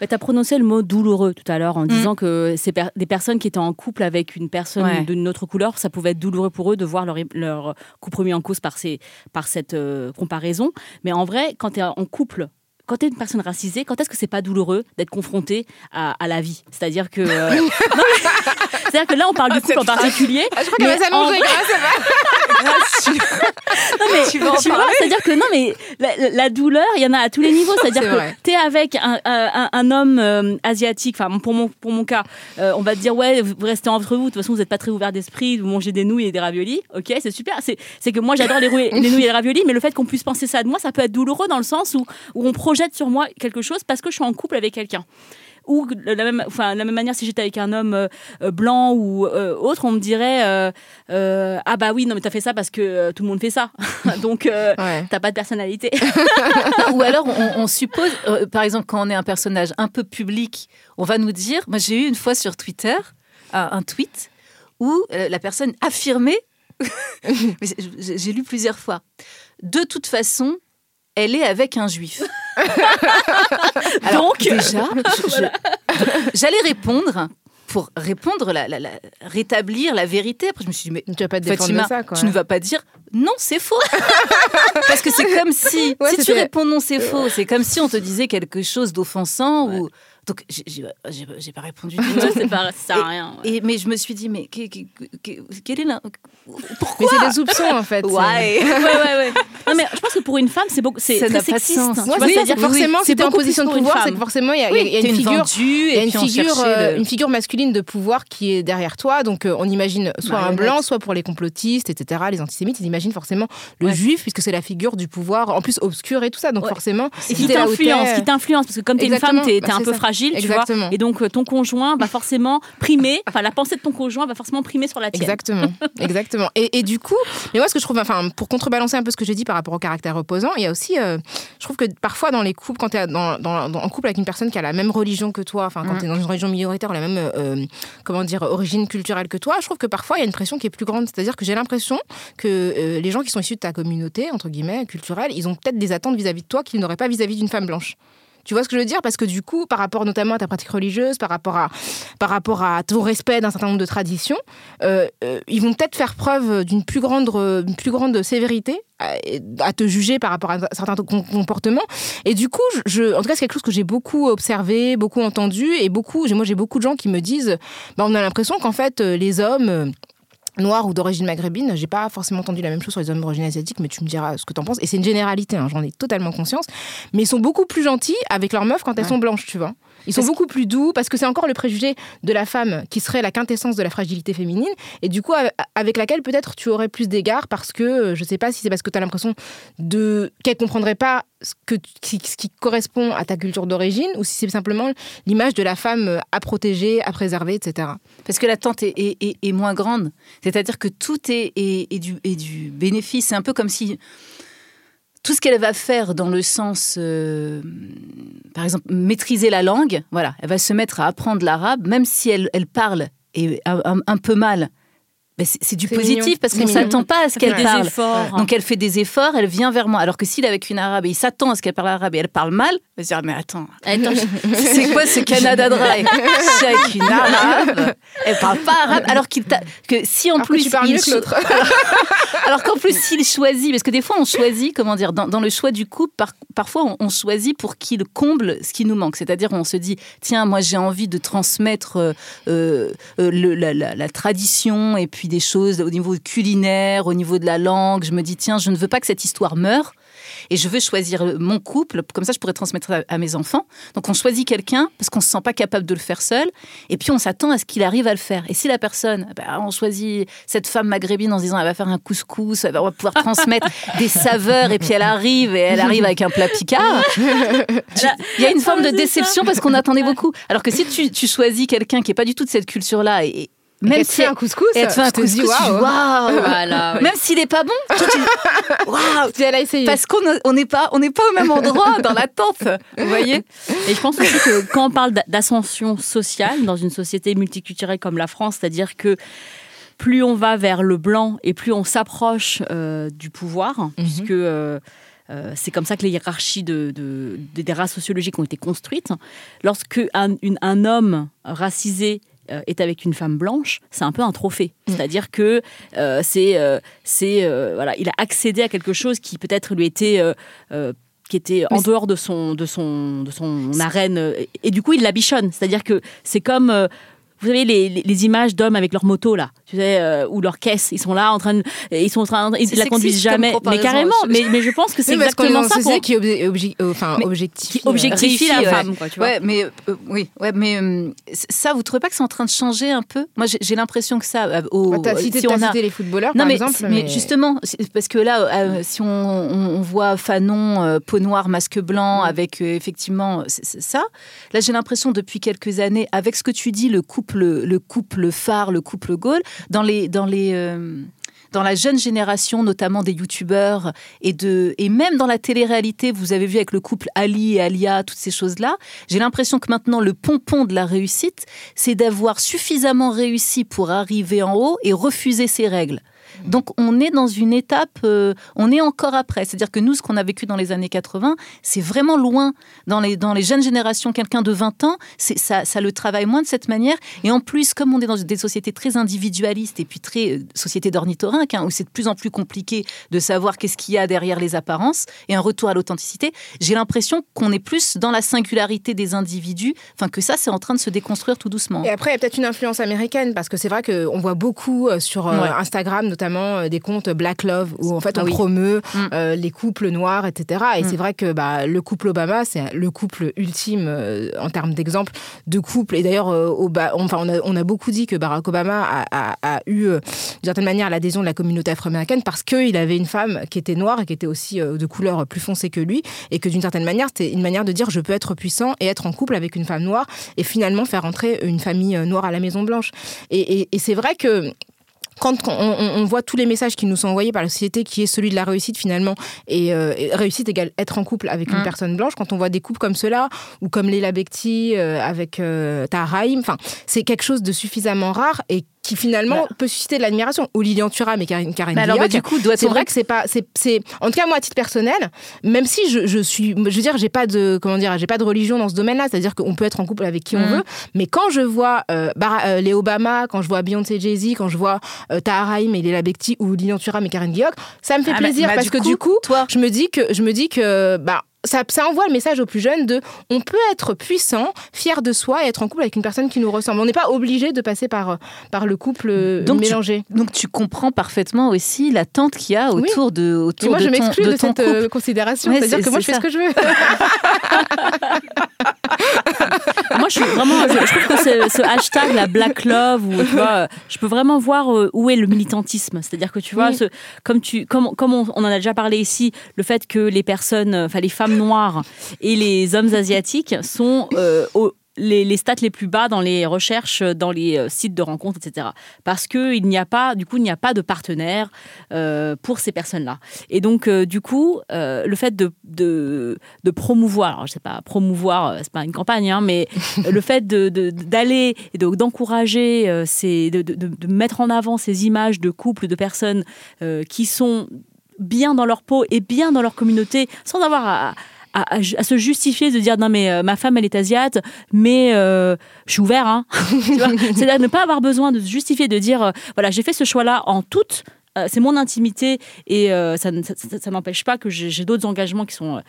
Tu as prononcé le mot douloureux tout à l'heure en disant que c'est per- des personnes qui étaient en couple avec une personne Ouais. d'une autre couleur, ça pouvait être douloureux pour eux de voir leur, leur couple remis en cause par, ces, par cette euh, comparaison. Mais en vrai, quand tu es en couple, quand tu es une personne racisée, quand est-ce que c'est pas douloureux d'être confronté à, à la vie? C'est-à-dire que. euh, (laughs) (laughs) C'est-à-dire que là, on parle du couple en particulier. Ah, je crois qu'elle va s'allonger. (laughs) (laughs) Non, mais Tu vois, c'est-à-dire que non, mais la, la douleur, il y en a à tous les (laughs) niveaux. C'est C'est-à-dire que tu es avec un, un- un homme euh, asiatique, enfin, pour mon, pour mon cas, euh, on va te dire, ouais, vous restez entre vous, de toute façon, vous n'êtes pas très ouvert d'esprit, vous mangez des nouilles et des raviolis. Ok, c'est super. C'est que moi, j'adore les, les nouilles et les raviolis, mais le fait qu'on puisse penser ça de moi, ça peut être douloureux dans le sens où, où on projette sur moi quelque chose parce que je suis en couple avec quelqu'un ou de la même, enfin, de la même manière, si j'étais avec un homme euh, blanc ou euh, autre, on me dirait euh, Ah bah oui, non, mais t'as fait ça parce que tout le monde fait ça. (laughs) Donc, Ouais. t'as pas de personnalité. (laughs) Ou alors, on, on suppose, par exemple, quand on est un personnage un peu public, on va nous dire. Moi, j'ai eu une fois sur Twitter un, tweet où la personne affirmait, (laughs) j'ai lu plusieurs fois, de toute façon, elle est avec un juif. (laughs) Alors, Donc, déjà, (laughs) j'allais répondre pour répondre, la, la- la- rétablir la vérité. Après, je me suis dit, mais Tu vas pas te défendre Fatima, de ça, quoi. tu ne vas pas dire non, c'est faux. (laughs) Parce que c'est comme si, Ouais, si tu réponds non, c'est faux, c'est comme si on te disait quelque chose d'offensant ou. Donc, j'ai- pas répondu (laughs) du tout. c'est pas, ça sert à rien. ouais. Et, mais je me suis dit, mais que- que- que- quel est la... Mais Pourquoi c'est des soupçons, en fait. Ouais. (laughs) ouais, ouais, ouais. Non, mais je pense que pour une femme, c'est beaucoup, c'est Ça très n'a pas de sexiste. Ouais, c'est c'est forcément, t'es en position de plus pour une pouvoir, c'est que forcément, il y a, Oui, y a une une figure. vendue, Il y a une figure, euh, le- une figure masculine de pouvoir qui est derrière toi. Donc, euh, on imagine soit un Marionnette. blanc, soit pour les complotistes, etc., les antisémites, ils imaginent forcément le juif, puisque c'est la figure du pouvoir, en plus obscur et tout ça. Donc, forcément, Et qui t'influence, qui t'influence, parce que comme t'es une femme, t'es bah, un c'est peu ça. Fragile, tu vois. Exactement. Et donc euh, ton conjoint va forcément primer, (laughs) enfin la pensée de ton conjoint va forcément primer sur la tienne. Exactement, (laughs) exactement. Et, et du coup, mais moi, ce que je trouve, enfin, pour contrebalancer un peu ce que j'ai dit par rapport au caractère opposants. Il y a aussi, euh, je trouve que parfois dans les couples, quand tu es dans, dans- dans- en couple avec une personne qui a la même religion que toi, enfin quand Mm. tu es dans une religion minoritaire la même, euh, comment dire, origine culturelle que toi, je trouve que parfois il y a une pression qui est plus grande. C'est-à-dire que j'ai l'impression que euh, les gens qui sont issus de ta communauté, entre guillemets, culturelle, ils ont peut-être des attentes vis-à-vis de toi qu'ils n'auraient pas vis-à-vis d'une femme blanche. Tu vois ce que je veux dire? Parce que du coup, par rapport notamment à ta pratique religieuse, par rapport à, par rapport à ton respect d'un certain nombre de traditions, euh, euh, ils vont peut-être faire preuve d'une plus grande, euh, une plus grande sévérité à, à te juger par rapport à certains com- comportements. Et du coup, je, en tout cas, c'est quelque chose que j'ai beaucoup observé, beaucoup entendu, et beaucoup, moi j'ai beaucoup de gens qui me disent, bah, on a l'impression qu'en fait, euh, les hommes... noirs ou d'origine maghrébine, j'ai pas forcément entendu la même chose sur les hommes d'origine asiatique, mais tu me diras ce que t'en penses. Et c'est une généralité, hein, j'en ai totalement conscience. Mais ils sont beaucoup plus gentils avec leurs meufs quand elles sont blanches, tu vois. Ils sont Parce beaucoup plus doux parce que c'est encore le préjugé de la femme qui serait la quintessence de la fragilité féminine et du coup avec laquelle peut-être tu aurais plus d'égards parce que euh, je sais pas si c'est parce que tu as l'impression de qu'elle comprendrait pas ce que qui, ce qui correspond à ta culture d'origine ou si c'est simplement l'image de la femme euh, à protéger, à préserver, etc. Parce que l'attente est, est- est- est moins grande. C'est-à-dire que tout est, est- est du, est du bénéfice. C'est un peu comme si tout ce qu'elle va faire dans le sens, euh, par exemple, maîtriser la langue, voilà, elle va se mettre à apprendre l'arabe, même si elle, elle parle et un, peu mal. ben, c'est du positif mignon. parce qu'on mignon. s'attend pas à ce qu'elle Des parle. efforts. Donc elle fait des efforts, elle vient vers moi. Alors que s'il est avec une arabe et il s'attend à ce qu'elle parle arabe et elle parle mal, va se dire mais attends, (laughs) c'est quoi ce Canada Dry avec une arabe, elle parle pas arabe. Alors qu'il que si en Alors que plus il l'autre. (laughs) (laughs) alors qu'en plus s'il choisit, parce que des fois on choisit, comment dire, dans, dans le choix du couple, par- parfois on, on choisit pour qu'il comble ce qui nous manque. C'est-à-dire on se dit tiens moi j'ai envie de transmettre euh, euh, euh, le- la, la- la tradition et puis des choses au niveau culinaire, au niveau de la langue. Je me dis tiens je ne veux pas que cette histoire meure et je veux choisir mon couple, comme ça je pourrais transmettre à, à mes enfants. Donc on choisit quelqu'un parce qu'on se sent pas capable de le faire seul, et puis on s'attend à ce qu'il arrive à le faire. Et si la personne, ben, on choisit cette femme maghrébine en se disant elle va faire un couscous, elle va- on va pouvoir transmettre (laughs) des saveurs, et puis elle arrive et elle arrive avec un plat picard, (laughs) il y a une forme de déception parce qu'on attendait beaucoup. Alors que si tu, tu choisis quelqu'un qui est pas du tout de cette culture-là et, et Même si un couscous, et elle te fait un dis, couscous, tu dis, waouh. Voilà, ouais. même s'il est pas bon, toi, tu dis, (laughs) waouh, parce qu'on n'est pas, on n'est pas au même endroit dans l'attente. Vous voyez Et je pense aussi que quand on parle d'a- d'ascension sociale dans une société multiculturelle comme la France, c'est-à-dire que plus on va vers le blanc et plus on s'approche euh, du pouvoir, puisque euh, euh, c'est comme ça que les hiérarchies de, de- de- des races sociologiques ont été construites. Lorsque un, une- un homme racisé euh, est avec une femme blanche, c'est un peu un trophée. C'est-à-dire que euh, c'est, euh, c'est, voilà, il a accédé à quelque chose qui peut-être lui était qui était en dehors de son de son de son arène et du coup il la bichonne. C'est-à-dire que c'est comme vous savez les, les- les images d'hommes avec leur moto là, tu sais, euh, ou leur caisse, ils sont là en train de, ils sont en train, ils la conduisent jamais. Mais carrément, je- mais, mais je pense que c'est Oui, exactement ça pour, qui obje- obje- euh, enfin, Mais- objectifie. qui objectifie la ouais. femme, quoi, tu vois. Ouais, mais euh, oui, ouais, mais euh, ça, vous trouvez pas que c'est en train de changer un peu? Moi, j'ai l'impression que ça. euh, au- Bah, T'as cité, si on a- cité les footballeurs, non, par mais, exemple. mais justement, parce que là, euh, si on, on- voit Fanon, euh, peau noire, masque blanc, Mm. avec euh, effectivement ça, là j'ai l'impression depuis quelques années, avec ce que tu dis, le couple, le couple phare, le couple Gaulle, dans les, dans les, euh, dans la jeune génération, notamment des youtubeurs et de et même dans la télé-réalité, vous avez vu avec le couple Ali et Alia, toutes ces choses-là. J'ai l'impression que maintenant le pompon de la réussite, c'est d'avoir suffisamment réussi pour arriver en haut et refuser ses règles. Donc on est dans une étape, euh, on est encore après. C'est-à-dire que nous, ce qu'on a vécu dans les années 80, c'est vraiment loin. Dans les, dans les jeunes générations, quelqu'un de 20 ans, ça, ça le travaille moins de cette manière. Et en plus, comme on est dans des sociétés très individualistes et puis très euh, société d'ornithorynque, hein, où c'est de plus en plus compliqué de savoir qu'est-ce qu'il y a derrière les apparences et un retour à l'authenticité, j'ai l'impression qu'on est plus dans la singularité des individus, enfin que ça, c'est en train de se déconstruire tout doucement. Et après, il y a peut-être une influence américaine, parce que c'est vrai qu'on voit beaucoup euh, sur euh, Ouais. Instagram, notamment euh, des comptes Black Love, où en fait on Ah oui. promeut Mm. euh, les couples noirs, etc. Et Mm. c'est vrai que bah, le couple Obama, c'est le couple ultime euh, en termes d'exemple de couple. Et d'ailleurs, enfin, on, a, on a beaucoup dit que Barack Obama a, a- a eu, d'une certaine manière, l'adhésion de la communauté afro-américaine parce qu'il avait une femme qui était noire et qui était aussi de couleur plus foncée que lui. Et que d'une certaine manière, c'était une manière de dire je peux être puissant et être en couple avec une femme noire et finalement faire entrer une famille noire à la Maison Blanche. Et, et- et c'est vrai que quand on, voit tous les messages qui nous sont envoyés par la société, qui est celui de la réussite finalement, et, euh, et réussite égale être en couple avec une Mm. personne blanche, quand on voit des couples comme ceux-là, ou comme Leila Bekti euh, avec euh, enfin, c'est quelque chose de suffisamment rare et qui finalement peut susciter de l'admiration. Ou Lilian Thuram et Karine, Karine Mais alors, bah, Dioc, du coup, c'est vrai que c'est pas, c'est, en tout cas moi à titre personnel, même si je, je suis, je veux dire, j'ai pas de, comment dire, j'ai pas de religion dans ce domaine-là, c'est-à-dire qu'on peut être en couple avec qui on Mhm. veut, mais quand je vois euh, euh, les Obama, quand je vois Beyoncé, Jay Z, quand je vois euh, Tahar Rahim et Leila Bekti ou Lilian Thuram et Karine Dioc, ça me fait Ah, plaisir bah, parce du que coup, du coup, toi- je me dis que, je me dis que, bah ça, ça envoie le message aux plus jeunes de on peut être puissant, fier de soi et être en couple avec une personne qui nous ressemble. On n'est pas obligé de passer par, par le couple euh, tu- mélangé. Donc tu comprends parfaitement aussi l'attente qu'il y a Oui. autour de Et autour moi, de je ton, m'exclus de cette couple. euh, considération. Ouais, C'est-à-dire c'est- que moi, je fais ce que je veux. (laughs) Moi, je suis vraiment. Je, je trouve que ce, ce hashtag, la Black Love, où, tu vois, je peux vraiment voir euh, où est le militantisme. C'est-à-dire que tu vois, Oui. ce, comme, tu, comme, comme on, on en a déjà parlé ici, le fait que les personnes, enfin les femmes noires et les hommes asiatiques sont euh, au- les, les stats les plus bas dans les recherches, dans les euh, sites de rencontres, etc. Parce qu'il n'y a pas, du coup, il n'y a pas de partenaire euh, pour ces personnes-là. Et donc, euh, du coup, euh, le fait de, de, de promouvoir, alors je sais pas, promouvoir, euh, c'est pas une campagne, hein, mais (laughs) le fait de- d'aller et de- d'encourager, euh, de, de- mettre en avant ces images de couples, de personnes euh, qui sont bien dans leur peau et bien dans leur communauté, sans avoir à, se justifier de dire non mais euh, ma femme elle est asiate mais euh, je suis ouvert hein. (laughs) C'est-à-dire ne pas avoir besoin de se justifier de dire euh, voilà j'ai fait ce choix là en toute c'est mon intimité et ça, ne- ça, ça- ça n'empêche pas que j'ai d'autres engagements qui sont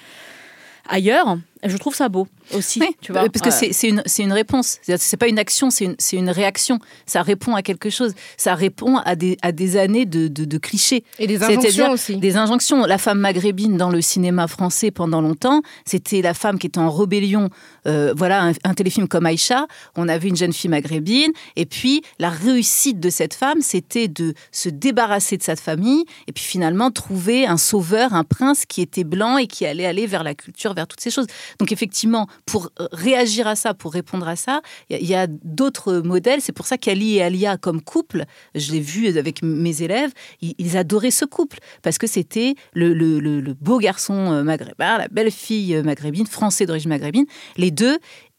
ailleurs je trouve ça beau aussi Oui, tu vois parce que Ouais. c'est- une, une réponse. C'est pas une action, c'est une, réaction. Ça répond à quelque chose. Ça répond à des, à des années de, de, de clichés. Et des injonctions aussi. Des injonctions. La femme maghrébine dans le cinéma français pendant longtemps, c'était la femme qui était en rébellion. Euh, voilà, un, un téléfilm comme Aïcha, on avait une jeune fille maghrébine. Et puis, la réussite de cette femme, c'était de se débarrasser de sa famille et puis finalement trouver un sauveur, un prince qui était blanc et qui allait aller vers la culture, vers toutes ces choses. Donc, effectivement, pour euh, réagir à ça, pour répondre à ça, il y a- d'autres modèles. C'est pour ça qu'Ali et Alia, comme couple, je l'ai vu avec mes élèves, ils, adoraient ce couple parce que c'était le- le beau garçon euh, maghrébin, la belle fille euh, maghrébine, français d'origine maghrébine, les deux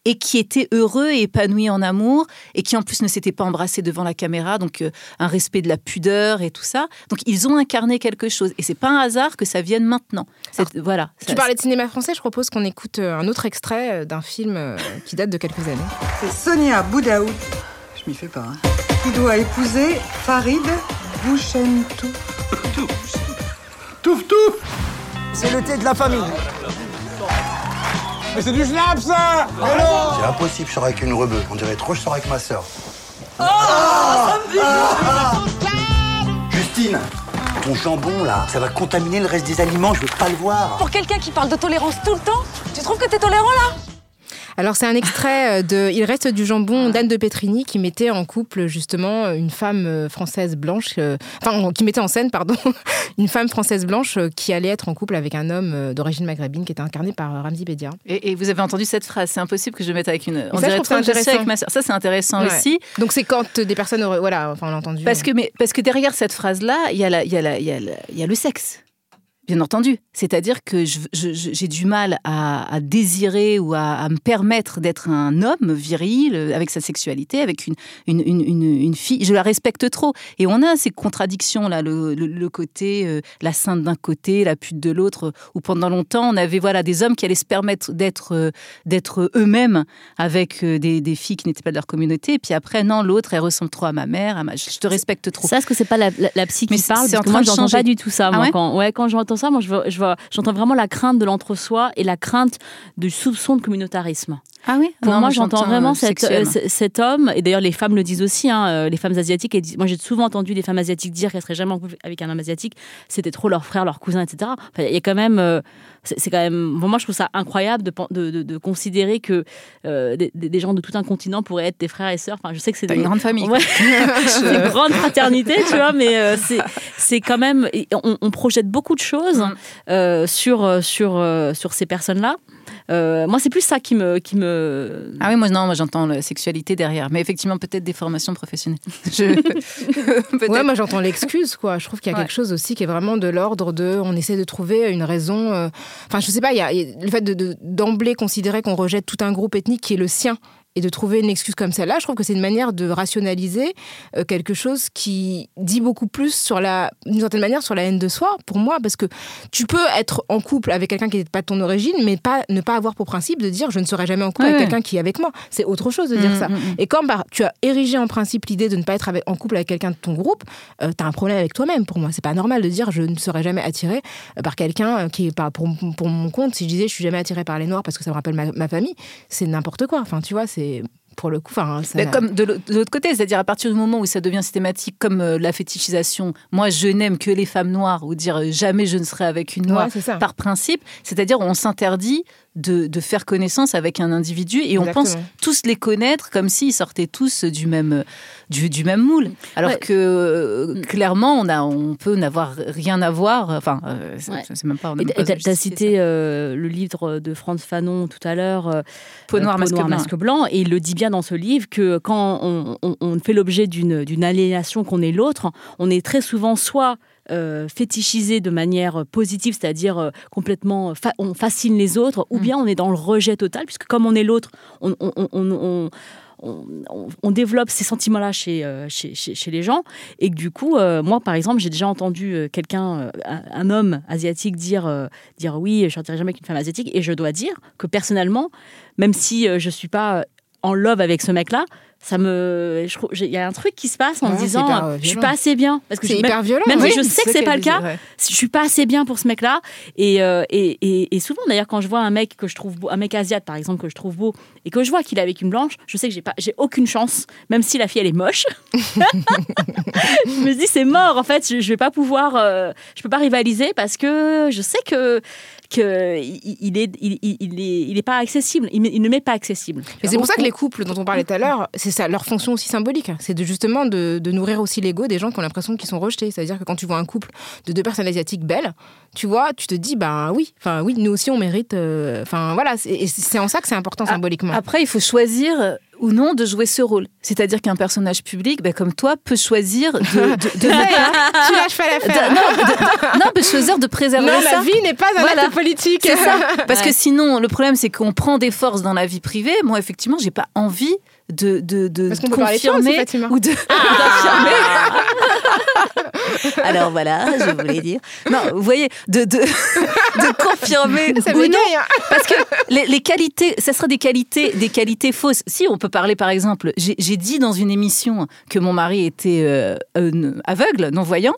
et qui étaient heureux et épanouis en amour et qui en plus ne s'étaient pas embrassés devant la caméra, donc euh, un respect de la pudeur et tout ça. Donc ils ont incarné quelque chose et c'est pas un hasard que ça vienne maintenant. C'est- voilà. Tu Ça- parlais de cinéma français, je propose qu'on écoute euh, un autre extrait euh, d'un film qui date de quelques années. C'est Sonia Boudaoui, je m'y fais pas, hein, qui doit épouser Farid Bouchentou. Touf touf C'est le thé de la famille. Mais c'est du schnapp ça C'est impossible, je sors avec une rebeu. On dirait trop, je sors avec ma sœur. Justine, ton jambon là, ça va contaminer le reste des aliments, je veux pas le voir. Pour quelqu'un qui parle de tolérance tout le temps, tu trouves que t'es tolérant là? Alors c'est un extrait euh, de Il reste du jambon d'Anne de Petrini qui mettait en couple justement une femme euh, française blanche, euh, enfin qui mettait en scène pardon, (laughs) une femme française blanche qui allait être en couple avec un homme d'origine maghrébine qui était incarné par Ramzi Bedia. Et, et vous avez entendu cette phrase, c'est impossible que je mette avec une. On ça, je dirait trop que avec ma sœur. Ça, c'est intéressant Ouais. aussi. Donc c'est quand des personnes voilà, enfin on l'a entendu. Parce que, mais, parce que derrière cette phrase-là, il y, y, y, y a le sexe. Bien entendu. C'est-à-dire que je- je- je- j'ai du mal à, à désirer ou à, à me permettre d'être un homme viril, euh, avec sa sexualité, avec une, une, une, fille. Je la respecte trop. Et on a ces contradictions-là, le, le- le côté, euh, la sainte d'un côté, la pute de l'autre, où pendant longtemps, on avait voilà, des hommes qui allaient se permettre d'être euh, d'être eux-mêmes avec euh, des, des filles qui n'étaient pas de leur communauté. Et puis après, non, l'autre, elle ressemble trop à ma mère. à ma- Je te respecte trop. Ça, est-ce que c'est pas la, la, la psy qui Mais parle? c'est Parce en que moi, train de j'entends changer. pas du tout ça. Ah moi, ouais? quand, ouais, quand j'entends ça, moi, j'entends vraiment la crainte de l'entre-soi et la crainte du soupçon de communautarisme. Ah oui? Pour Non, moi, j'entends vraiment euh, cet, euh, cet homme, et d'ailleurs les femmes le disent aussi, hein, euh, les femmes asiatiques, moi j'ai souvent entendu des femmes asiatiques dire qu'elles seraient jamais en couple avec un homme asiatique, c'était trop leur frère, leur cousin, etc. Enfin, il y a quand même, euh, c'est quand même, pour moi je trouve ça incroyable de, pen- de, de- de considérer que euh, des, gens de tout un continent pourraient être des frères et sœurs. Enfin, je sais que c'est une grande famille. Ouais. (laughs) (laughs) Une grande fraternité, tu vois, mais c'est quand même, on, on projette beaucoup de choses Mm. sur, sur, sur ces personnes-là. Euh, moi, c'est plus ça qui me, qui me. Ah oui, moi non, moi j'entends la sexualité derrière, mais effectivement peut-être des formations professionnelles. (laughs) Je... (laughs) ouais, moi j'entends l'excuse, quoi. Je trouve qu'il y a quelque chose aussi qui est vraiment de l'ordre de, on essaie de trouver une raison. euh, Enfin, je sais pas, il y a, il y a le fait de de- d'emblée considérer qu'on rejette tout un groupe ethnique qui est le sien. Et de trouver une excuse comme celle-là, je trouve que c'est une manière de rationaliser euh, quelque chose qui dit beaucoup plus sur la, d'une certaine manière, sur la haine de soi, pour moi, parce que tu peux être en couple avec quelqu'un qui n'est pas de ton origine, mais pas, ne pas avoir pour principe de dire je ne serai jamais en couple Ouais, avec ouais. quelqu'un qui est avec moi. C'est autre chose de dire Mm, ça. mm, mm. Et quand bah, tu as érigé en principe l'idée de ne pas être avec- en couple avec quelqu'un de ton groupe, tu as un problème avec toi-même pour moi. C'est pas normal de dire je ne serai jamais attiré euh, par quelqu'un euh, qui est pas pour, pour mon compte. Si je disais je suis jamais attiré par les noirs parce que ça me rappelle ma, ma famille, c'est n'importe quoi. Enfin, tu vois, c'est pour le coup. Enfin, ça Mais n'a- comme de l'au- de l'autre côté, c'est-à-dire à partir du moment où ça devient systématique, comme euh, la fétichisation, moi je n'aime que les femmes noires, ou dire euh, jamais je ne serai avec une noire Ouais, c'est par principe, c'est-à-dire on s'interdit de, de faire connaissance avec un individu et on pense tous les connaître comme s'ils sortaient tous du même, du, du même moule. Alors Ouais. que euh, clairement, on, a, on peut n'avoir rien à voir, enfin, euh, c'est Ouais. c'est même pas. on a Et même t'as pas t'as justifié cité euh, le livre de Franz Fanon tout à l'heure, euh, Peau noire, masque blanc. masque blanc, et il le dit bien dans ce livre que quand on, on- on fait l'objet d'une d'une aliénation qu'on est l'autre, on est très souvent soit euh, fétichisé de manière positive, c'est-à-dire euh, complètement fa- on fascine les autres, Mm. ou bien on est dans le rejet total, puisque comme on est l'autre, on, développe ces sentiments-là chez, euh, chez, chez- chez les gens. Et que du coup, euh, moi, par exemple, j'ai déjà entendu euh, quelqu'un, euh, un, homme asiatique, dire, euh, dire oui, je sortirai jamais avec une femme asiatique. Et je dois dire que personnellement, même si euh, je suis pas en love avec ce mec-là, ça me, il y a un truc qui se passe en Ouais, me disant, hyper, euh, je suis pas assez bien, parce que C'est hyper même, violent, même oui, si je sais que ce c'est pas le cas, ouais. je suis pas assez bien pour ce mec-là. Et, euh, et, et- et souvent, d'ailleurs, quand je vois un mec que je trouve beau, un mec asiate par exemple que je trouve beau, et que je vois qu'il est avec une blanche, je sais que j'ai pas, j'ai aucune chance, même si la fille elle est moche. (laughs) je me dis c'est mort en fait, je, je vais pas pouvoir, euh, je peux pas rivaliser parce que je sais que que il, il il, il- est il est pas accessible, il, ne m'est pas accessible. Et c'est pour ça que les couples dont on parlait tout à l'heure, c'est ça leur fonction aussi symbolique. C'est de justement de, de nourrir aussi l'ego des gens qui ont l'impression qu'ils sont rejetés. C'est-à-dire que quand tu vois un couple de deux personnes asiatiques belles, tu vois, tu te dis bah oui, enfin oui, nous aussi on mérite. euh, Enfin voilà, c'est- en ça que c'est important symboliquement. Après, il faut choisir euh, ou non de jouer ce rôle. C'est-à-dire qu'un personnage public, ben, comme toi, peut choisir de, de, de (laughs) pas- tu lâches pas l'affaire. non, de- non, peut choisir de préserver Non, ça. la vie n'est pas un Voilà. acte politique. C'est ça. Parce que sinon, le problème, c'est qu'on prend des forces dans la vie privée. Moi, effectivement, j'ai pas envie de, de, de Parce qu'on peut parler de toi aussi, confirmer ou de (laughs) d'affirmer. (laughs) Alors voilà, je voulais dire. Non, vous voyez, de, de, (laughs) de confirmer Ça ou non. hein. Parce que les, les qualités, ça sera des qualités, des qualités fausses. Si on peut parler, par exemple, j'ai dit dans une émission que mon mari était euh, euh, aveugle, non-voyant.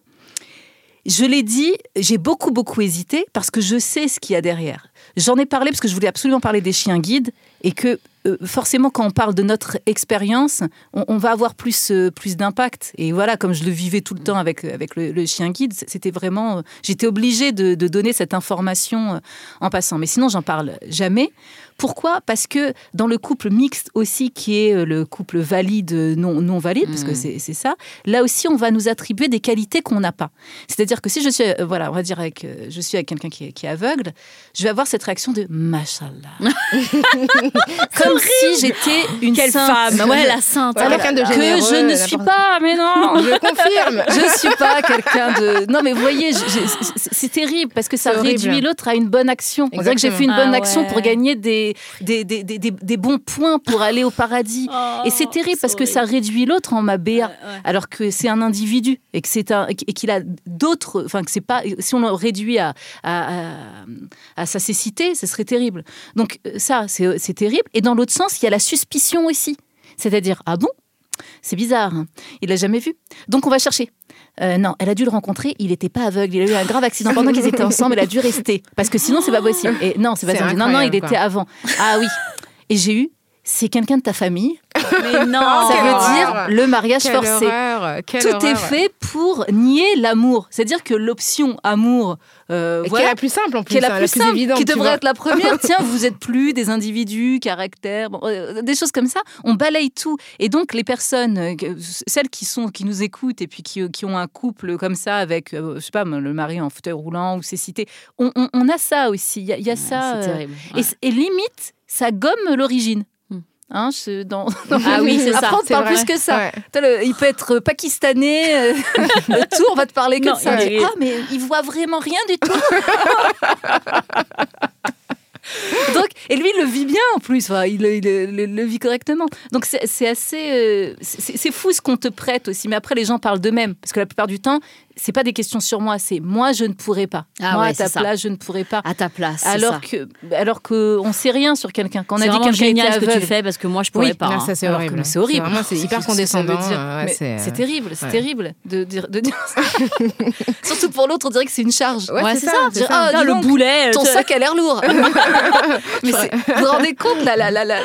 Je l'ai dit, j'ai beaucoup, beaucoup hésité parce que je sais ce qu'il y a derrière. J'en ai parlé parce que je voulais absolument parler des chiens guides et que forcément, quand on parle de notre expérience, on, va avoir plus, euh, plus d'impact. Et voilà, comme je le vivais tout le temps avec, avec le, chien guide, c'était vraiment. euh, J'étais obligée de, donner cette information euh, en passant. Mais sinon, j'en parle jamais. Pourquoi? Parce que dans le couple mixte aussi, qui est euh, le couple valide, non, non valide, parce que c'est c'est ça, là aussi, on va nous attribuer des qualités qu'on n'a pas. C'est-à-dire que si je suis, euh, voilà, on va dire, avec, euh, je suis avec quelqu'un qui, est- qui est aveugle, je vais avoir cette réaction de Mashallah. (laughs) Comme si j'étais une Quelle sainte. femme, ouais, la sainte. Alors Quelqu'un de que généreux, je ne suis pas, mais non. Je confirme. (laughs) Je suis pas quelqu'un de. Non, mais vous voyez, je- je- c'est- c'est terrible parce que ça réduit l'autre à une bonne action. On dirait que j'ai fait une bonne Ah action pour ouais. gagner des, des, des, des, des- des bons points pour aller au paradis. Oh, et c'est terrible parce que ça réduit l'autre en ma BA, alors que c'est un individu et que c'est un et qu'il a d'autres. Enfin, que c'est pas. Si on le réduit à, à, à, à sa cécité, ce serait terrible. Donc euh, ça, c'est c'est terrible. Et dans l'autre sens, il y a la suspicion aussi. C'est-à-dire, ah bon? C'est bizarre, hein. il l'a jamais vu. Donc on va chercher. Euh, non, elle a dû le rencontrer, il n'était pas aveugle, il a eu un grave accident pendant qu'ils étaient ensemble, elle a dû rester. Parce que sinon, c'est pas possible. Et non, c'est pas ça. Non, non, il était avant. Ah oui. Et j'ai eu c'est quelqu'un de ta famille. (laughs) Mais non Ça veut horreur. dire le mariage Quelle forcé. horreur, Tout est fait pour nier l'amour. C'est-à-dire que l'option amour, euh, Et qui est voilà, la plus simple en plus, qui est la hein, plus, simple, évidente. qui devrait être la première. (laughs) Tiens, vous êtes plus des individus, caractères, bon, euh, des choses comme ça. On balaye tout. Et donc les personnes, euh, celles qui sont, qui nous écoutent et puis qui, qui ont un couple comme ça avec, euh, je sais pas, le mari en fauteuil roulant ou c'est cité, on, on- on a ça aussi. Il y a, il y a ça. C'est euh, terrible. ouais. et limite, ça gomme l'origine. Hein, je- (laughs) dans, Ah oui, c'est ça, parle vrai. plus que ça. Ouais. Le- il peut être pakistanais, euh, (laughs) tout, on va te parler que Non, ça. il Ah, mais il voit vraiment rien du tout. (laughs) Donc, et lui, il le vit bien en plus, Enfin, il, le- il le- le- le vit correctement. Donc, c'est assez. euh, c'est c'est fou ce qu'on te prête aussi. Mais après, les gens parlent d'eux-mêmes. Parce que la plupart du temps, c'est pas des questions sur moi, c'est moi, je ne pourrais pas. Ah moi, ouais, à ta c'est ça. place, je ne pourrais pas. À ta place. c'est Alors ça. que, alors que on sait rien sur quelqu'un. Quand on a c'est dit quelqu'un génial ce que tu fais parce que moi je pourrais Oui, pas. là, hein. ça, c'est Alors horrible. c'est horrible. C'est hyper (laughs) condescendant. dire euh, ouais, Mais c'est, c'est euh, terrible, c'est ouais. terrible de dire, de dire ça. (laughs) Surtout pour l'autre, on dirait que c'est une charge. Ouais, c'est c'est ça, c'est Dire, ça. ah, le boulet. ton tu- sac a l'air lourd. (laughs) Mais c'est- vous vous rendez compte là, là, là, là,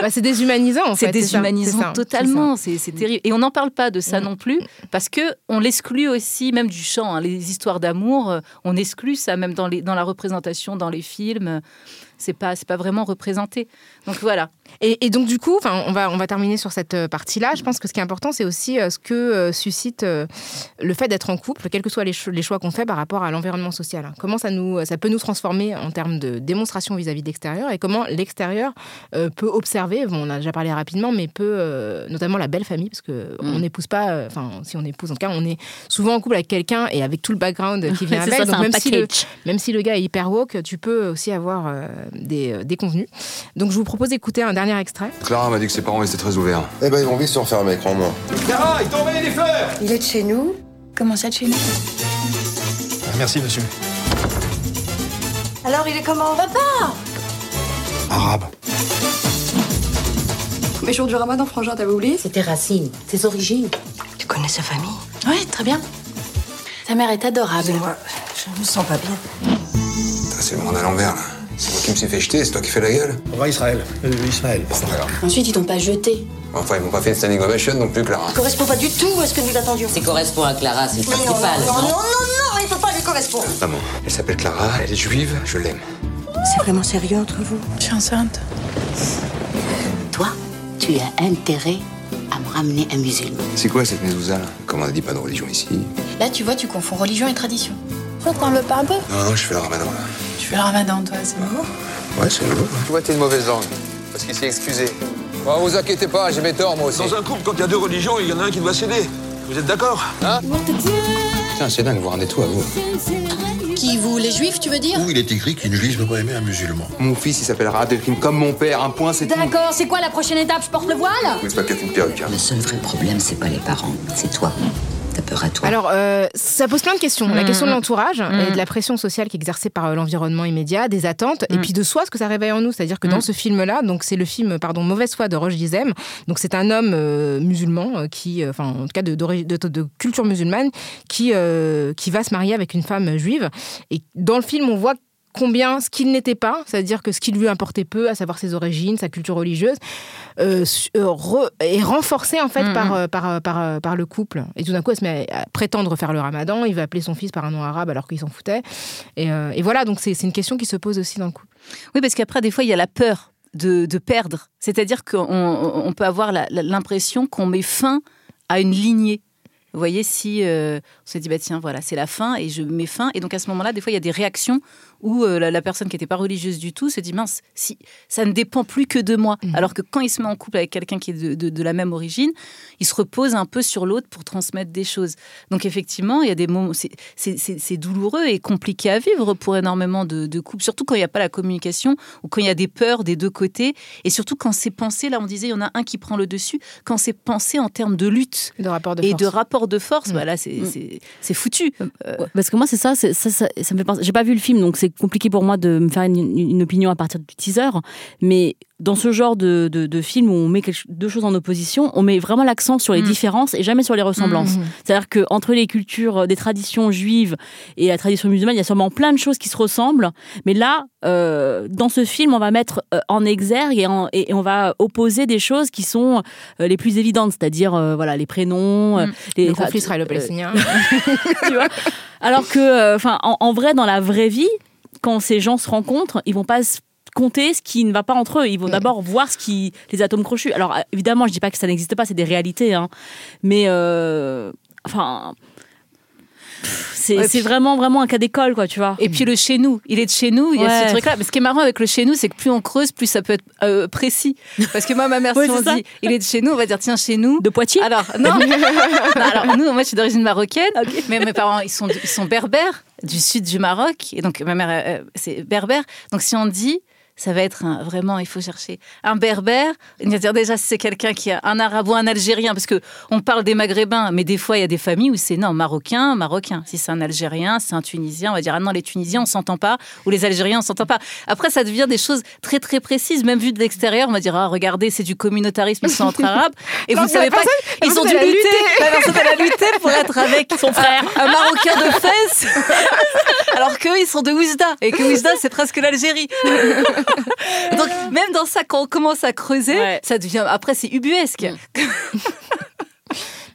Bah, c'est déshumanisant c'est déshumanisant c'est totalement. C'est c'est terrible. Et on n'en parle pas de ça Mm. non plus parce que on l'exclut aussi, même du chant. hein, les histoires d'amour, euh, on exclut ça même dans, les, dans la représentation, dans les films. C'est pas, c'est pas vraiment représenté. Donc voilà. Et, et donc du coup, on va on va terminer sur cette euh, partie-là. Je pense que ce qui est important, c'est aussi euh, ce que euh, suscite le fait d'être en couple, quels que soient les, cho- les choix qu'on fait par rapport à l'environnement social. Comment ça nous ça peut nous transformer en termes de démonstration vis-à-vis de l'extérieur et comment l'extérieur peut observer. Bon, on a déjà parlé rapidement, mais peut notamment la belle famille, parce que on n'épouse pas. Enfin, si on épouse, en tout cas, on est souvent en couple avec quelqu'un et avec tout le background qui vient (laughs) avec. ça, Donc même si le, même si le gars est hyper woke, tu peux aussi avoir des, des convenus. Donc je vous propose d'écouter un dernier extrait. Clara m'a dit que ses parents étaient très ouverts. Eh ben, ils vont vite se refermer, crois-moi. Clara, il envoyé des fleurs Il est de chez nous Comment ça de chez nous Merci, monsieur. Alors il est comment Papa Arabe. Mais jour du ramadan, frangin, t'avais oublié C'est tes racines, tes origines. Tu connais sa famille Oui, très bien. Ta mère est adorable. Moi, je me sens pas bien. C'est le monde à l'envers, là. C'est moi qui me suis fait jeter, c'est toi qui fais la gueule On va à Israël. Euh, Israël. Ensuite, ils t'ont pas jeté. Enfin, ils m'ont pas fait une standing ovation non plus, Clara. Ça correspond pas du tout à ce que nous attendions. C'est correspond à Clara, c'est le principal. non, non, non, non, non, il peut pas lui correspondre. Maman, elle s'appelle Clara, elle est juive, je l'aime. C'est vraiment sérieux entre vous Je suis enceinte. Toi, tu as intérêt à me ramener un musulman. C'est quoi cette mezouza, là? Comme on a dit pas de religion ici? Là, tu vois, tu confonds religion et tradition. Toi, t'en veux pas un peu Non, non, je fais le ramadan, là. Tu fais le ramadan, toi, c'est bon? Ouais, c'est nouveau. Tu vois, t'es de mauvaise langue. Parce qu'il s'est excusé. Bon, vous inquiétez pas, j'ai mes torts, moi aussi. Dans un couple, quand il y a deux religions, il y en a un qui doit céder. Vous êtes d'accord? Hein? Putain, c'est dingue, vous rendez tout à vous. Qui, vous, les juifs, tu veux dire? Où il est écrit qu'une juive ne peut pas aimer un musulman Mon fils, il s'appellera Abdelkrim comme mon père. Un point, c'est. D'accord, c'est quoi la prochaine étape? Je porte le voile? Oui, c'est pas peut-être une perruque, hein. Le seul vrai problème, c'est pas les parents, c'est toi. T'as peur à toi. Alors, euh, ça pose plein de questions. La Mhm. question de l'entourage et Mhm. de la pression sociale qui est exercée par euh, l'environnement immédiat, des attentes, et puis de soi, ce que ça réveille en nous. C'est-à-dire que dans ce film-là, donc c'est le film, pardon, Mauvaise foi de Roche Dizem. Donc c'est un homme euh, musulman qui, euh, enfin en tout cas de, d'ori- de- de culture musulmane, qui euh, qui va se marier avec une femme juive. Et dans le film, on voit combien ce qu'il n'était pas, c'est-à-dire que ce qui lui importait peu, à savoir ses origines, sa culture religieuse, euh, euh, re- est renforcé en fait Mhm. par, par, euh, par, euh, par le couple. Et tout d'un coup, elle se met à prétendre faire le ramadan, il va appeler son fils par un nom arabe alors qu'il s'en foutait. Et, euh, et voilà, donc c'est c'est une question qui se pose aussi dans le couple. Oui, parce qu'après, des fois, il y a la peur de, de perdre. C'est-à-dire qu'on on peut avoir l'impression qu'on met fin à une lignée. Vous voyez, si euh, on se dit, bah, tiens, voilà, c'est la fin et je mets fin. Et donc à ce moment-là, des fois, il y a des réactions où euh, la, la personne qui n'était pas religieuse du tout se dit, mince, si, ça ne dépend plus que de moi. Alors que quand il se met en couple avec quelqu'un qui est de, de- de la même origine, il se repose un peu sur l'autre pour transmettre des choses. Donc effectivement, il y a des moments, c'est- douloureux et compliqué à vivre pour énormément de, de couples, surtout quand il n'y a pas la communication ou quand il y a des peurs des deux côtés. Et surtout quand c'est pensé, là on disait, il y en a un qui prend le dessus, quand c'est pensé en termes de lutte De rapport de et force. de rapport de force, Mm. bah là c'est Mm. foutu. Euh, Ouais, Parce que moi, c'est ça, ça, ça, ça me fait penser. J'ai pas vu le film, donc c'est compliqué pour moi de me faire une, une opinion à partir du teaser. Mais dans ce genre de, de, de film où on met quelque- deux choses en opposition, on met vraiment l'accent sur les Mm. différences et jamais sur les ressemblances. Mhm. C'est-à-dire que entre les cultures euh, des traditions juives et la tradition musulmane, il y a sûrement plein de choses qui se ressemblent. Mais là, euh, dans ce film, on va mettre euh, en exergue et, en- et- et on va opposer des choses qui sont les plus évidentes, c'est-à-dire euh, voilà les prénoms, Mm. les Le conflit israélo-palestinien. (laughs) tu vois? Alors que, euh, enfin, en, en vrai, dans la vraie vie, quand ces gens se rencontrent, ils vont pas se compter ce qui ne va pas entre eux. Ils vont d'abord voir ce qui les atomes crochus. Alors euh, évidemment, je dis pas que ça n'existe pas, c'est des réalités, hein. Mais euh, enfin. C'est Ouais, c'est puis- vraiment, vraiment un cas d'école, quoi, tu vois. Et puis le chez nous, il est de chez nous, il y a ce truc-là. Mais ce qui est marrant avec le chez nous, c'est que plus on creuse, plus ça peut être euh, précis. Parce que moi, ma mère, (laughs) si on ça. dit il est de chez nous, on va dire tiens, chez nous. De Poitiers Alors, non. Non, (laughs) alors, nous, moi, je suis d'origine marocaine, mais mes parents, ils sont, ils sont berbères, du sud du Maroc. Et donc, ma mère, euh, c'est berbère. Donc, si on dit. Ça va être un- vraiment, il faut chercher un berbère. Il va dire déjà si c'est quelqu'un qui a un arabe ou un algérien, parce que on parle des maghrébins, mais des fois il y a des familles où c'est non marocain, marocain. Si c'est un algérien, c'est un tunisien, on va dire ah non les tunisiens on s'entend pas, ou les algériens on s'entend pas. Après ça devient des choses très très précises, même vu de l'extérieur, on va dire ah regardez c'est du communautarisme, ils sont entre (laughs) arabes, et Non, vous savez pas, ils ont dû lutter, lutté. la personne elle a lutté pour être avec son frère, un marocain de fesses, (laughs) alors qu'eux ils sont de Oujda, et que Oujda c'est presque l'Algérie. (laughs) Donc même dans ça, quand on commence à creuser, ça devient après c'est ubuesque. (laughs)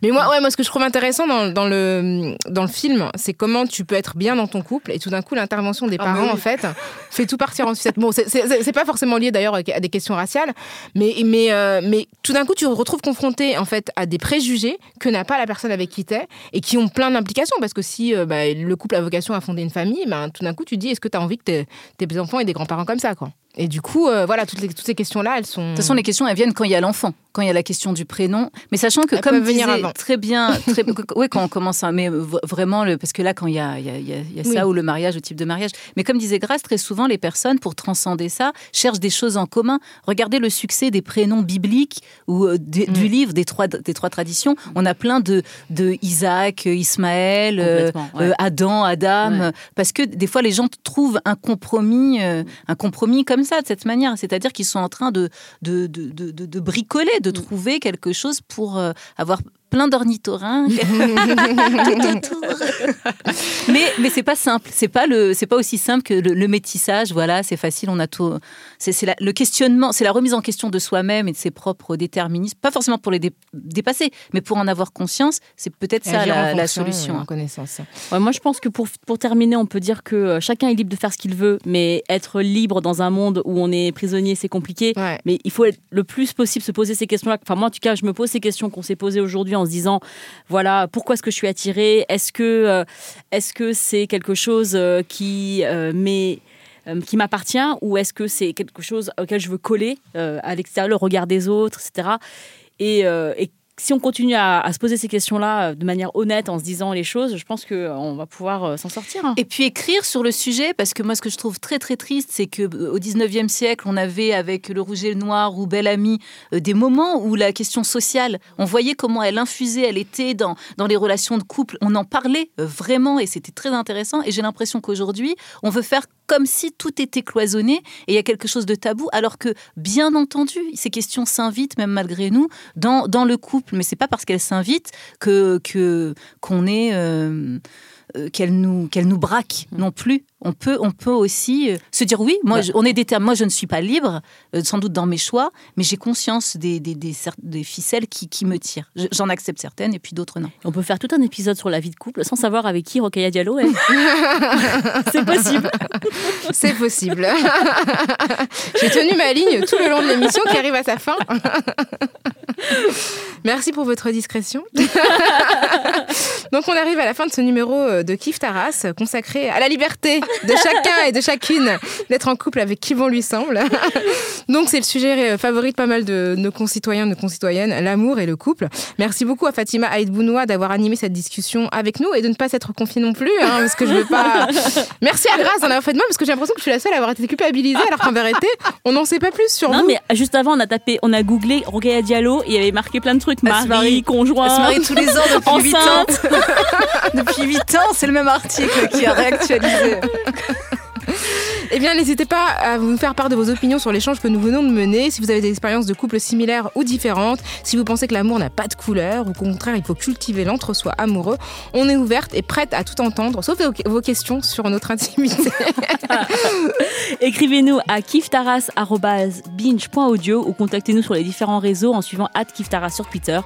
Mais moi, ouais, moi, ce que je trouve intéressant dans, dans le, dans le film, c'est comment tu peux être bien dans ton couple et tout d'un coup, l'intervention des Ah, parents, oui. en fait, fait tout partir en sucette. Bon, c'est- pas forcément lié d'ailleurs à des questions raciales, mais, mais, euh, mais tout d'un coup, tu te retrouves confronté, en fait, à des préjugés que n'a pas la personne avec qui t'es et qui ont plein d'implications. Parce que si euh, bah, le couple a vocation à fonder une famille, ben, tout d'un coup, tu te dis, est-ce que tu as envie que tes, tes enfants aient des grands-parents comme ça, quoi? Et du coup, euh, voilà, toutes, les- toutes ces questions-là, elles sont. De toute façon, les questions, elles viennent quand il y a l'enfant, quand il y a la question du prénom. Mais sachant que, Elles comme peuvent venir disait avant. très bien, très, (laughs) oui, quand on commence à, mais vraiment, le, parce que là, quand il y a, il y a- il y a- il y a ça Oui. ou le mariage, le type de mariage. Mais comme disait Grace, très souvent, les personnes, pour transcender ça, cherchent des choses en commun. Regardez le succès des prénoms bibliques ou euh, des- Mm. du livre des trois, des trois traditions. On a plein de, de Isaac, euh, Ismaël, euh, ouais. euh, Adam, Adam, Ouais. parce que des fois les gens trouvent un compromis, euh, un compromis comme ça, de cette manière. C'est-à-dire qu'ils sont en train de, de, de, de, bricoler, Mm. de trouver quelque chose pour euh, avoir plein d'ornithorynques (laughs) tout autour. mais mais c'est pas simple, c'est pas le, c'est pas aussi simple que le, le métissage. Voilà, c'est facile, on a tout. C'est le questionnement, c'est la remise en question de soi-même et de ses propres déterminismes. Pas forcément pour les dé- dépasser, mais pour en avoir conscience. C'est peut-être ça la, solution. euh, En connaissance. Ouais, moi, je pense que pour, pour terminer, on peut dire que euh, chacun est libre de faire ce qu'il veut, mais être libre dans un monde où on est prisonnier, c'est compliqué. Mais il faut être le plus possible se poser ces questions-là. Enfin, moi, en tout cas, je me pose ces questions qu'on s'est posées aujourd'hui en se disant, voilà, pourquoi est-ce que je suis attirée? Est-ce que euh, est-ce que c'est quelque chose euh, qui euh, qui m'appartient ou est-ce que c'est quelque chose auquel je veux coller à l'extérieur, le regard des autres, etc. Et, et si on continue à, se poser ces questions-là euh, de manière honnête, en se disant les choses, je pense qu'on va pouvoir euh, s'en sortir. hein. Et puis écrire sur le sujet, parce que moi, ce que je trouve très très triste, c'est que euh, au 19e siècle, on avait avec le rouge et le noir ou Belle Amie euh, des moments où la question sociale, on voyait comment elle infusait, elle était dans, dans les relations de couple, on en parlait euh, vraiment et c'était très intéressant. Et j'ai l'impression qu'aujourd'hui, on veut faire comme si tout était cloisonné et il y a quelque chose de tabou, alors que bien entendu, ces questions s'invitent, même malgré nous, dans, dans le couple. Mais c'est pas parce qu'elles s'invitent que est euh, euh, qu'elle nous qu'elle nous braque non plus. On peut on peut aussi euh, se dire oui, moi Ouais. je- on est déterminé. Moi je ne suis pas libre, euh, sans doute dans mes choix, mais j'ai conscience des, des, des, ficelles qui, qui me tirent. Je- J'en accepte certaines et puis d'autres non. On peut faire tout un épisode sur la vie de couple sans savoir avec qui Rokhaya Diallo est. (laughs) C'est possible. C'est possible. (laughs) J'ai tenu ma ligne tout le long de l'émission qui arrive à sa fin. (laughs) Merci pour votre discrétion. Donc on arrive à la fin de ce numéro euh, de Kif Taras consacré à la liberté de chacun et de chacune d'être en couple avec qui bon lui semble. Donc c'est le sujet euh, favori de pas mal de nos concitoyens, de nos concitoyennes, l'amour et le couple. Merci beaucoup à Fatima Aïd Bounoua d'avoir animé cette discussion avec nous et de ne pas s'être confiée non plus, hein, parce que je veux pas. Merci à Grace d'en avoir fait de moi parce que j'ai l'impression que je suis la seule à avoir été culpabilisée alors qu'en vérité on n'en sait pas plus sur Non, vous. mais juste avant, on a tapé, on a googlé Rokhaya Diallo et il y avait marqué plein de trucs. Mari, marie- conjoint. Elle se marie tous les ans depuis 8 ans. (laughs) depuis 8 ans, c'est le même article qui a réactualisé. (laughs) Eh bien, n'hésitez pas à nous faire part de vos opinions sur l'échange que nous venons de mener. Si vous avez des expériences de couples similaires ou différentes, si vous pensez que l'amour n'a pas de couleur ou qu'au contraire il faut cultiver l'entre-soi amoureux, on est ouverte et prête à tout entendre, sauf vos questions sur notre intimité. (laughs) Écrivez-nous à kiftaras.binge.audio ou contactez-nous sur les différents réseaux en suivant kiftaras sur Twitter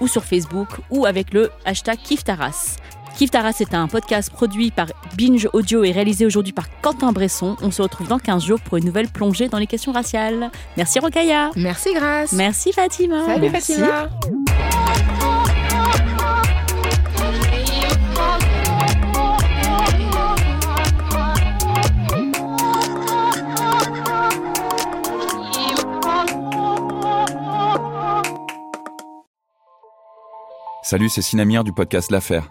ou sur Facebook ou avec le hashtag kiftaras. Kiftaras est un podcast produit par Binge Audio et réalisé aujourd'hui par Quentin Bresson. On se retrouve dans 15 jours pour une nouvelle plongée dans les questions raciales. Merci Rokaya. Merci Grace. Merci Fatima. Salut Merci. Fatima. Salut, c'est Sinamir du podcast L'Affaire.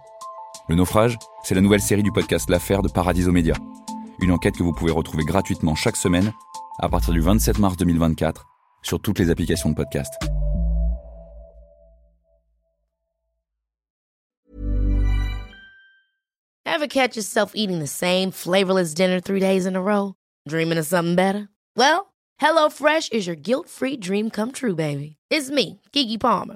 Le naufrage, c'est la nouvelle série du podcast L'affaire de Paradiso Média. Une enquête que vous pouvez retrouver gratuitement chaque semaine à partir du 27 mars 2024 sur toutes les applications de podcast. Ever catch yourself eating the same flavorless dinner three days in a row? Dreaming of something better? Well, HelloFresh is your guilt-free dream come true, baby. It's me, Kiki Palmer.